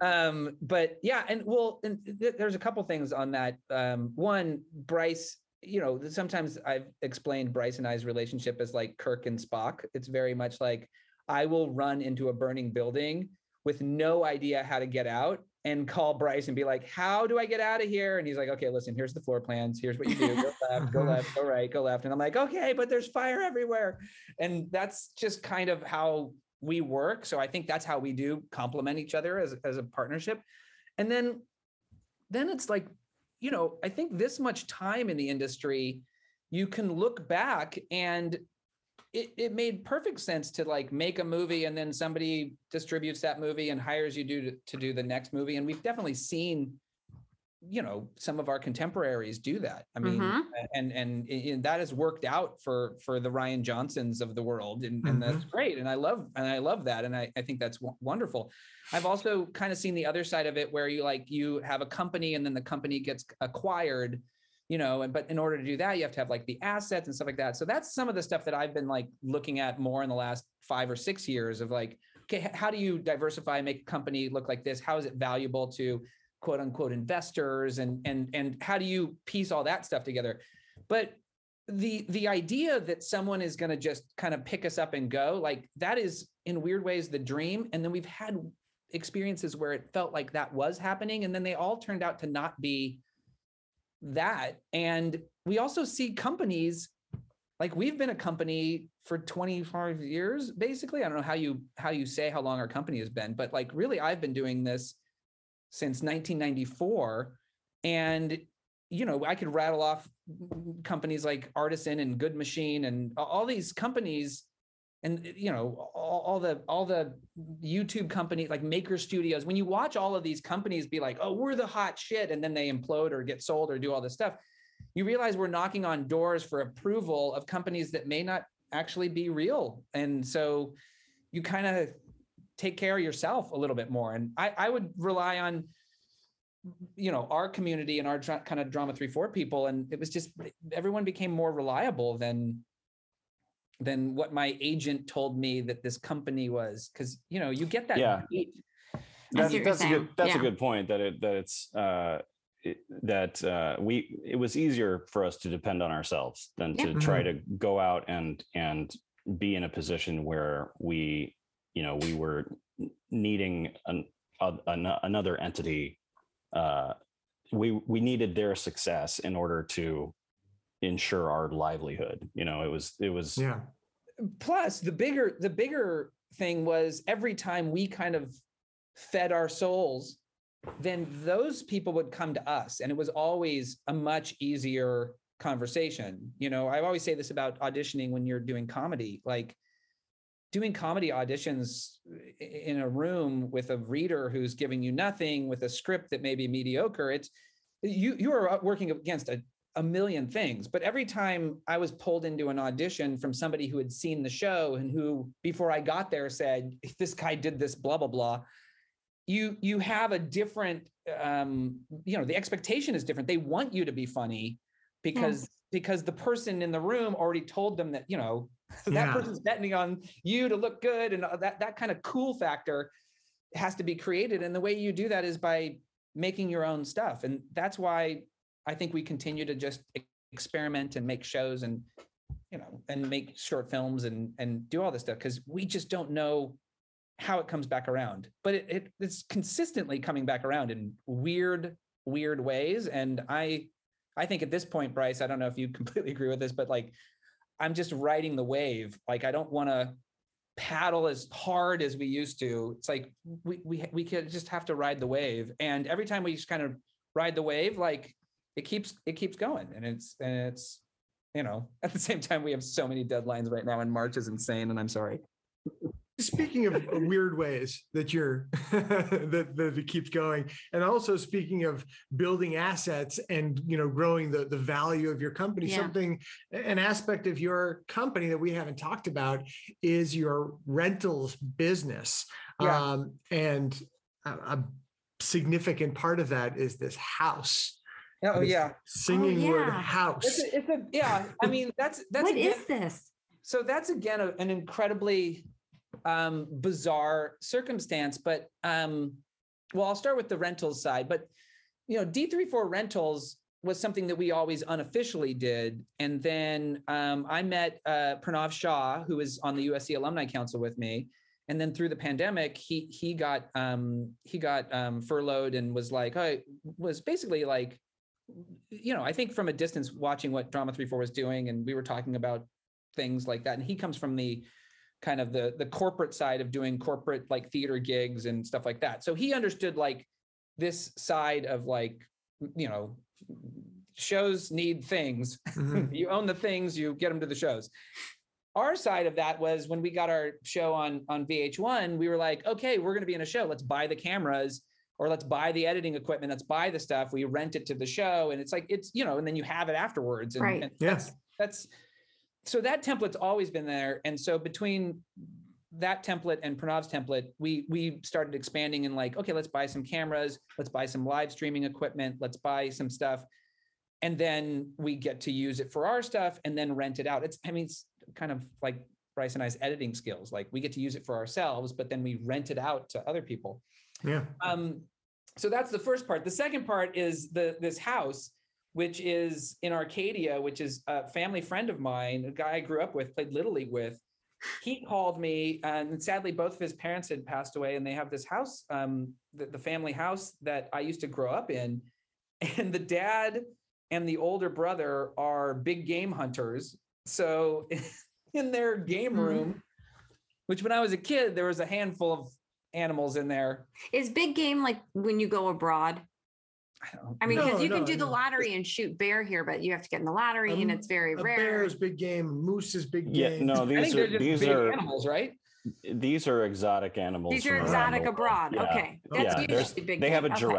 um, but yeah, and well, and th- there's a couple things on that. Um, one, Bryce, you know, sometimes I've explained Bryce and I's relationship as like Kirk and Spock. It's very much like I will run into a burning building with no idea how to get out and call Bryce and be like, "How do I get out of here?" And he's like, "Okay, listen, here's the floor plans. Here's what you do. Go <laughs> left, go left, go right, go left." And I'm like, "Okay, but there's fire everywhere." And that's just kind of how we work. So I think that's how we do complement each other as as a partnership. And then then it's like, you know, I think this much time in the industry, you can look back and it, it made perfect sense to like make a movie and then somebody distributes that movie and hires you do to, to do the next movie. And we've definitely seen, you know, some of our contemporaries do that. I mean, Mhm. and, and and that has worked out for for the Rian Johnsons of the world, and, and that's great. And I love and I love that, and I, I think that's w- wonderful. I've also kind of seen the other side of it, where you like you have a company and then the company gets acquired, you know, and but in order to do that, you have to have like the assets and stuff like that. So that's some of the stuff that I've been like looking at more in the last five or six years of like, okay, how do you diversify, make a company look like this? How is it valuable to quote unquote investors and and and how do you piece all that stuff together? But the the idea that someone is going to just kind of pick us up and go like that is in weird ways the dream. And then we've had experiences where it felt like that was happening and then they all turned out to not be that. And we also see companies like we've been a company for 25 years basically. I don't know how you how you say how long our company has been but like really i've been doing this since 1994 and you know i could rattle off companies like artisan and good machine and all these companies. And you know all, all the all the youtube companies like maker studios. When you watch all of these companies be like oh we're the hot shit and then they implode or get sold or do all this stuff you realize we're knocking on doors for approval of companies that may not actually be real. And so you kind of take care of yourself a little bit more. And I, I would rely on, you know, our community and our dra- kind of drama three, four people. And it was just, everyone became more reliable than, than what my agent told me that this company was. Cause you know, you get that. Yeah. great- That's, see what you're that's a good that's Yeah. a good point that it that it's uh it, that uh we it was easier for us to depend on ourselves than Yeah. to try to go out and and be in a position where we you know we were needing an, a, an another entity uh we we needed their success in order to ensure our livelihood you know it was it was Yeah. plus the bigger the bigger thing was every time we kind of fed our souls then those people would come to us and it was always a much easier conversation you know i always say this about auditioning when you're doing comedy like doing comedy auditions in a room with a reader who's giving you nothing with a script that may be mediocre it's you you are working against a, a million things. But every time i was pulled into an audition from somebody who had seen the show and who before i got there said this guy did this blah blah blah you you have a different um you know the expectation is different. They want you to be funny because because the person in the room already told them that you know <laughs> that Yeah. person's betting on you to look good and uh, that that kind of cool factor has to be created. And the way you do that is by making your own stuff. And that's why i think we continue to just experiment and make shows and you know and make short films and and do all this stuff because we just don't know how it comes back around. But it, it it's consistently coming back around in weird weird ways. And i i think at this point bryce i don't know if you <laughs> completely agree with this but like i'm just riding the wave. Like i don't want to paddle as hard as we used to. It's like we we we could just have to ride the wave. And every time we just kind of ride the wave like it keeps it keeps going. And it's and it's you know <laughs> at the same time we have so many deadlines right now and march is insane and i'm sorry <laughs> Speaking of <laughs> weird ways that you're <laughs> that, that it keeps going, and also speaking of building assets and you know growing the, the value of your company, Yeah. something an aspect of your company that we haven't talked about is your rentals business. Yeah. Um, and a, a significant part of that is this house. oh this yeah Singing word yeah. house. it's a, it's a yeah i mean that's that's What again, is this? so that's again a- an incredibly um bizarre circumstance but um well i'll start with the rentals side but you know D three four rentals was something that we always unofficially did. And then um, i met uh, pranav shah who is on the usc alumni council with me. And then through the pandemic he he got um he got um furloughed and was like i was basically like you know i think from a distance watching what drama Three Four was doing and we were talking about things like that. And he comes from the kind of the the corporate side of doing corporate like theater gigs and stuff like that. So he understood like this side of like you know shows need things. Mhm. <laughs> you own the things you get them to the shows. Our side of that was when we got our show on on vh1 we were like okay we're going to be in a show. Let's buy the cameras or let's buy the editing equipment. Let's buy the stuff. We rent it to the show. And it's like it's you know and then you have it afterwards and, Right. and Yeah. that's that's so that template's always been there and so between that template and Pranav's template, we we started expanding and like, okay, let's buy some cameras, let's buy some live streaming equipment, let's buy some stuff, and then we get to use it for our stuff and then rent it out. It's I mean, it's kind of like Bryce and I's editing skills. Like we get to use it for ourselves, but then we rent it out to other people. Yeah. Um, so that's the first part. The second part is the this house, which is in Arcadia, which is a family friend of mine, a guy I grew up with, played little league with. He called me, and sadly, both of his parents had passed away, and they have this house, um, the, the family house that I used to grow up in. <laughs> And the dad and the older brother are big game hunters. So <laughs> in their game Mhm. room, which when I was a kid, there was a handful of animals in there. Is big game like when you go abroad? I I mean, because No, you can no, do the lottery and shoot bear here, but you have to get in the lottery and Um, it's very A rare. bear is big game. Moose is big yeah game. no these they're these are animals, right? these are exotic animals These are exotic abroad. Yeah. Okay. Yeah, That's there's- usually big they have a game. Okay.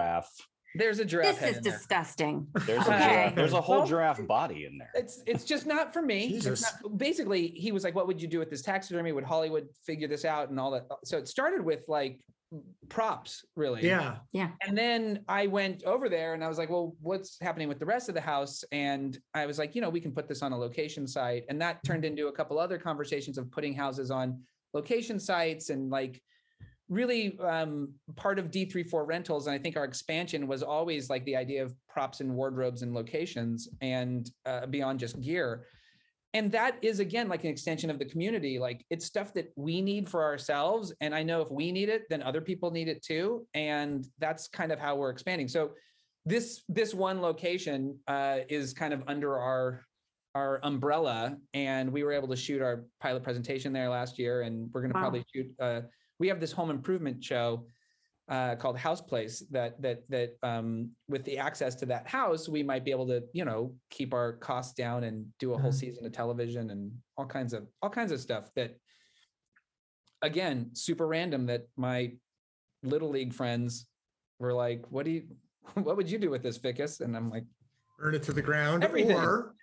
Giraffe There's a giraffe This head is in there. disgusting. There's a Okay. giraffe, there's a whole Well- giraffe body in there. It's it's just not for me. Jesus. not- basically, he was like, "What would you do with this taxidermy? Would Hollywood figure this out and all that?" So it started with like props, really. Yeah, yeah. And then I went over there and I was like, well, what's happening with the rest of the house? And I was like, you know, we can put this on a location site. And that turned into a couple other conversations of putting houses on location sites and like really um, part of D34 rentals. And I think our expansion was always like the idea of props and wardrobes and locations and uh, beyond just gear. And that is again like an extension of the community. Like it's stuff that we need for ourselves. And I know if we need it, then other people need it too. And that's kind of how we're expanding. So this this one location uh, is kind of under our our umbrella, and we were able to shoot our pilot presentation there last year, and we're going to Wow. probably shoot. Uh, we have this home improvement show uh, called House Place that that that um, with the access to that house, we might be able to you know keep our costs down and do a whole Mhm. season of television and all kinds of all kinds of stuff that again super random that my little league friends were like what do you <laughs> what would you do with this Fickus and i'm like Burn it to the ground. Everything. Or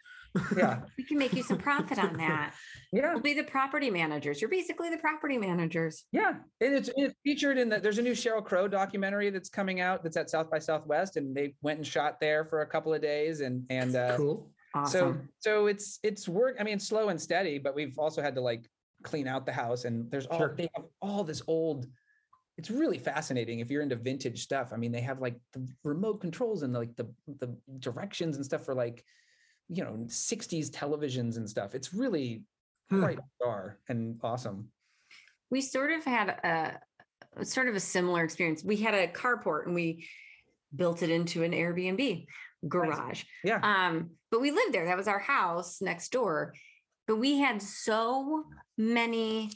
yeah <laughs> We can make you some profit on that. yeah We'll be the property managers. You're basically the property managers. yeah and it's it's featured in the there's a new sheryl crow documentary that's coming out that's at south by southwest and they went and shot there for a couple of days and and uh cool. so Awesome. so it's it's work i mean it's slow and steady but we've also had to like clean out the house and there's all Sure. they have all this old it's really fascinating if you're into vintage stuff i mean they have like the remote controls and like the the directions and stuff for like you know 60s televisions and stuff it's really Hmm. quite bizarre and awesome we sort of had a sort of a similar experience. We had a carport and we built it into an Airbnb garage. yeah Um, but we lived there. That was our house next door. But we had so many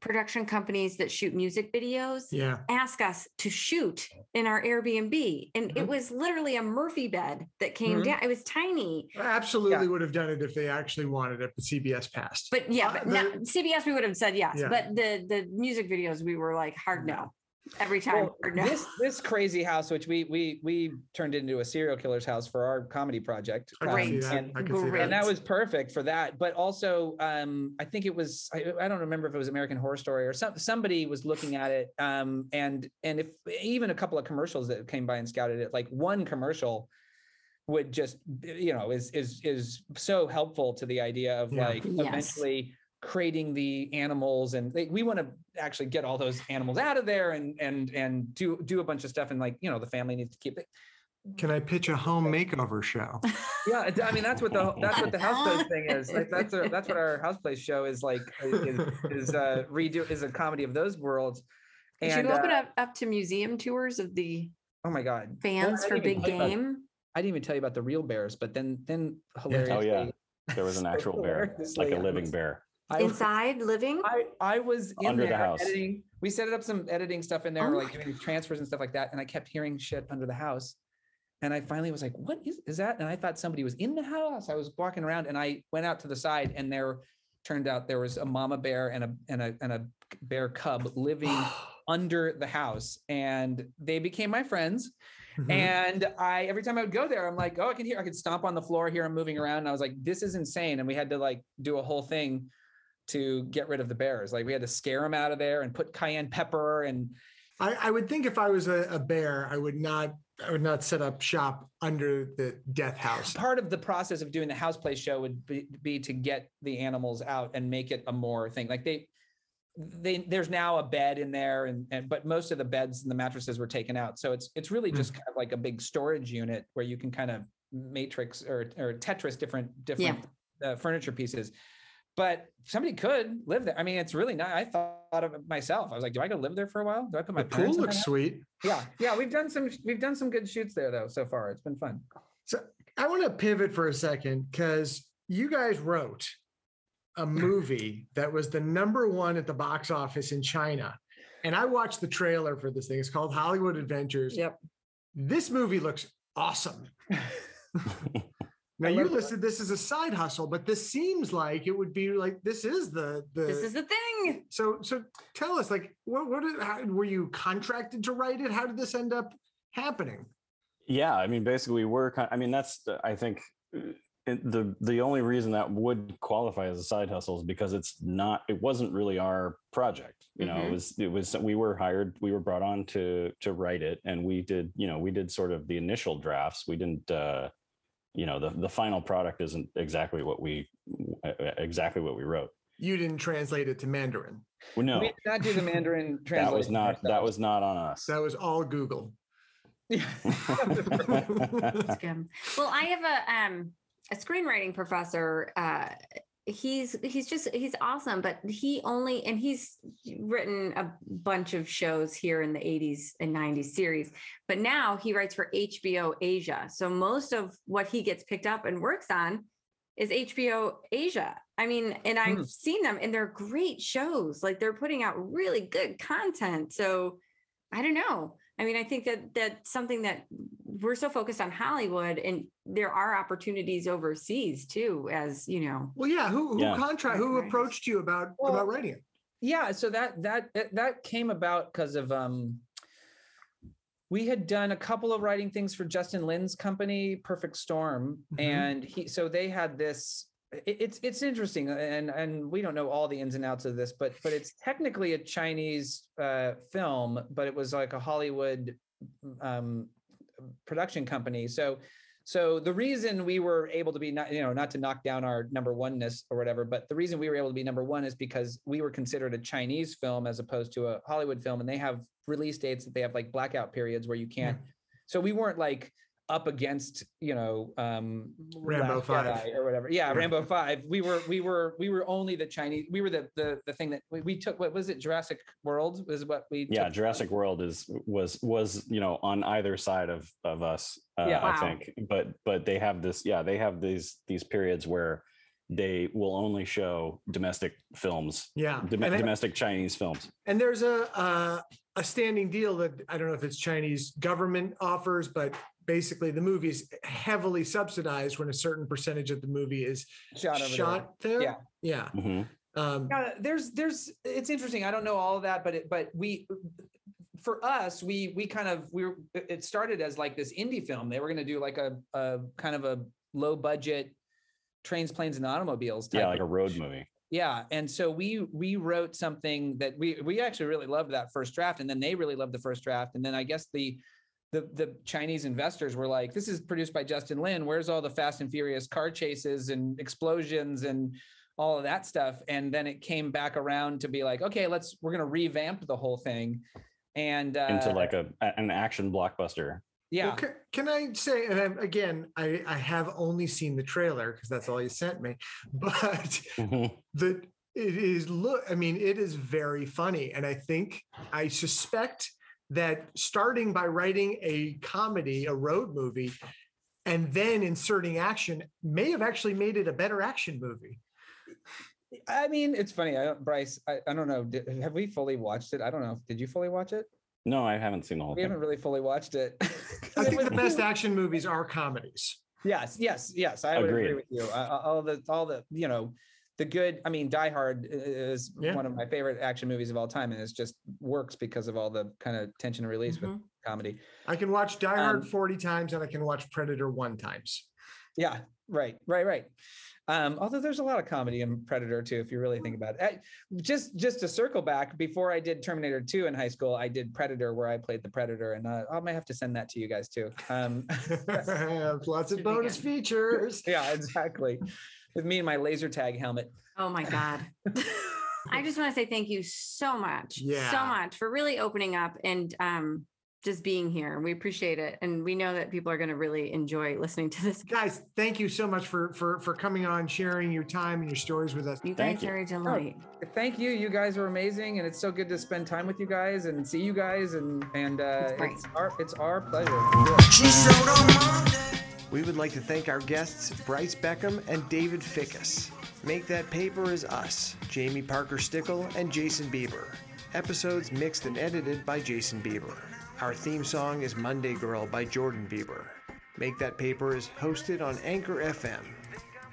production companies that shoot music videos Yeah. ask us to shoot in our Airbnb. And it Mhm. was literally a Murphy bed that came Mhm. down. It was tiny. I absolutely would have done it if they actually wanted it, but CBS passed. But yeah, Uh, but the- no, CBS we would have said yes. Yeah. But the the music videos we were like hard no. Every time. Well, no. this this crazy house which we we we turned into a serial killer's house for our comedy project I can see Great. that. and I can see Great. and that. that was perfect for that but also um i think it was I, I don't remember if it was american horror story or some, somebody was looking at it um and and if even a couple of commercials that came by and scouted it like one commercial would just you know is is is so helpful to the idea of Yeah. like Yes. eventually creating the animals and they, we want to actually get all those animals out of there and and and do do a bunch of stuff and like you know the family needs to keep it Can I pitch a home makeover show? <laughs> yeah, I mean that's what the that's what the house place thing is. Like, that's a, that's what our house place show is like. Is, is uh, redo is a comedy of those worlds. You And should open uh, up, up to museum tours of the oh my god, fans I for big tell you about- game. I didn't even tell you about the real bears, but then then hilariously, Oh yeah, there was an <laughs> so actual bear, hilariously, like a living bear. I, was- Inside living. I I was in Under the house. editing. We set up some editing stuff in there, Oh like doing transfers and stuff like that, and I kept hearing shit under the house. And I finally was like, "What is is that?" And I thought somebody was in the house. I was walking around, and I went out to the side, and there turned out there was a mama bear and a and a and a bear cub living <gasps> under the house, and they became my friends. Mhm. And I every time I would go there, I'm like, oh, I can hear, I could stomp on the floor, hear them moving around. And I was like, this is insane. And we had to like do a whole thing to get rid of the bears. Like we had to scare them out of there and put cayenne pepper and I, I would think if I was a, a bear, I would not I would not set up shop under the death house. part of the process of doing the house play show would be, be to get the animals out and make it a more thing. Like they they there's now a bed in there and, and but most of the beds and the mattresses were taken out. So it's it's really Hmm. just kind of like a big storage unit where you can kind of matrix or or Tetris different different uh, furniture pieces. But somebody could live there. I mean, it's really nice. I thought of it myself. I was like, do I go live there for a while? Do I put my The pool parents in looks that? sweet. Yeah, yeah. We've done some we've done some good shoots there though so far. It's been fun. So I want to pivot for a second because you guys wrote a <clears throat> movie that was the number one at the box office in China. And I watched the trailer for this thing. It's called Hollywood Adventures. Yep. This movie looks awesome. <laughs> Now you love- listed this as a side hustle, but this seems like it would be like this is the the This is the thing. so so tell us like what what did, how, were you contracted to write it? How did this end up happening? yeah i mean basically we're kind i mean that's the- i think uh, the the only reason that would qualify as a side hustle is because it's not it wasn't really our project you know it Mhm. was it was we were hired we were brought on to to write it and we did you know we did sort of the initial drafts we didn't uh you know the the final product isn't exactly what we uh, exactly what we wrote You didn't translate it to Mandarin. well, no We did not do the Mandarin translation. <laughs> that was not that was not on us That was all Google. <laughs> <laughs> Yeah. Well, I have a um a screenwriting professor. Uh, he's he's just he's awesome, but he only and he's written a bunch of shows here in the 80s and 90s series, but now he writes for HBO Asia. So most of what he gets picked up and works on is HBO Asia. I mean, and I've Hmm. seen them and they're great shows. Like they're putting out really good content. So I don't know. I mean, I think that that's something that we're so focused on Hollywood, and there are opportunities overseas too. As you know, Well, yeah. Who who Yeah. contract? Who approached you about Well, about writing it? yeah so that that that- that came about because of um we had done a couple of writing things for justin lin's company perfect storm Mhm. and he so they had this it- it's it's interesting and and we don't know all the ins and outs of this but but it's technically a chinese uh film but it was like a hollywood um production company. So so the reason we were able to be not you know not to knock down our number oneness or whatever but the reason we were able to be number one is because we were considered a chinese film as opposed to a hollywood film and they have release dates that they have like blackout periods where you can't so we weren't like up against you know um Rambo Last 5. Jedi or whatever yeah, Yeah. rambo 5 we were we were we were only the chinese we were the the, the thing that we, we took what was it jurassic world was what we yeah took- jurassic world is was was you know on either side of of us uh, Yeah. i Wow. think but but they have this yeah they have these these periods where they will only show domestic films Yeah. dom- And I- domestic chinese films And there's a uh, a standing deal that I don't know if it's Chinese government offers, but basically the movie is heavily subsidized when a certain percentage of the movie is shot, over there. there. Yeah. Yeah. Mhm. Um, Yeah, there's there's it's interesting. I don't know all of that, but it, but we for us we we kind of we were it started as like this indie film. They were going to do like a a kind of a low budget trains, planes, and automobiles. Type yeah like a road movie Yeah, and so we we wrote something that we we actually really loved that first draft, and then they really loved the first draft, and then I guess the the the Chinese investors were like, "This is produced by Justin Lin. Where's all the Fast and Furious car chases and explosions and all of that stuff?" And then it came back around to be like, "Okay, let's we're gonna revamp the whole thing," and uh, into like a a- an action blockbuster yeah, well, ca- can, I say, and I'm, again, I, I have only seen the trailer because that's all you sent me, <laughs> but Mhm. the it is look i mean it is very funny and i think i suspect that starting by writing a comedy a road movie and then inserting action may have actually made it a better action movie I mean, it's funny. I don't, Bryce. I, I don't know. Did, have we fully watched it? I don't know. Did you fully watch it? no i haven't seen the whole We thing haven't really fully watched it. <laughs> i think the best <laughs> action movies are comedies Yes, yes, yes. I would agree with you. Uh, uh, all the, all the, you know, the good. I mean, Die Hard is Yeah. one of my favorite action movies of all time, and it just works because of all the kind of tension and release with Mhm. comedy. i can watch die hard Um, 40 times and i can watch predator one times Yeah, right, right, right. Um, although there's a lot of comedy in Predator too, if you really think about it. I- just just to circle back, before I did Terminator 2 in high school, I did Predator, where I played the Predator, and uh, I might have to send that to you guys too. Um, <laughs> <laughs> lots of bonus features yeah, exactly. With me and my laser tag helmet. oh my god. <laughs> I just want to say thank you so much, so much for really opening up and um, just being here. We appreciate it, and we know that people are going to really enjoy listening to this. guys thank you so much for for for coming on sharing your time and your stories with us You Thank guys you. are a delight. Thank you. You guys are amazing, and it's so good to spend time with you guys and see you guys. And and uh, It's it's our it's our pleasure. We would like to thank our guests, Bryce Beckham and David Fickus. Make That Paper is Us, Jamie Parker Stickle and Jason Bieber. Episodes mixed and edited by Jason Bieber. Our theme song is Monday Girl by Jordan Bieber. Make That Paper is hosted on Anchor FM.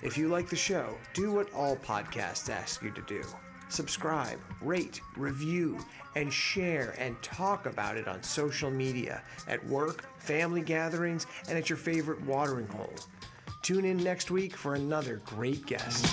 If you like the show, do what all podcasts ask you to do Subscribe, rate, review, and share and talk about it on social media, at work, family gatherings, and at your favorite watering hole. Tune in next week for another great guest.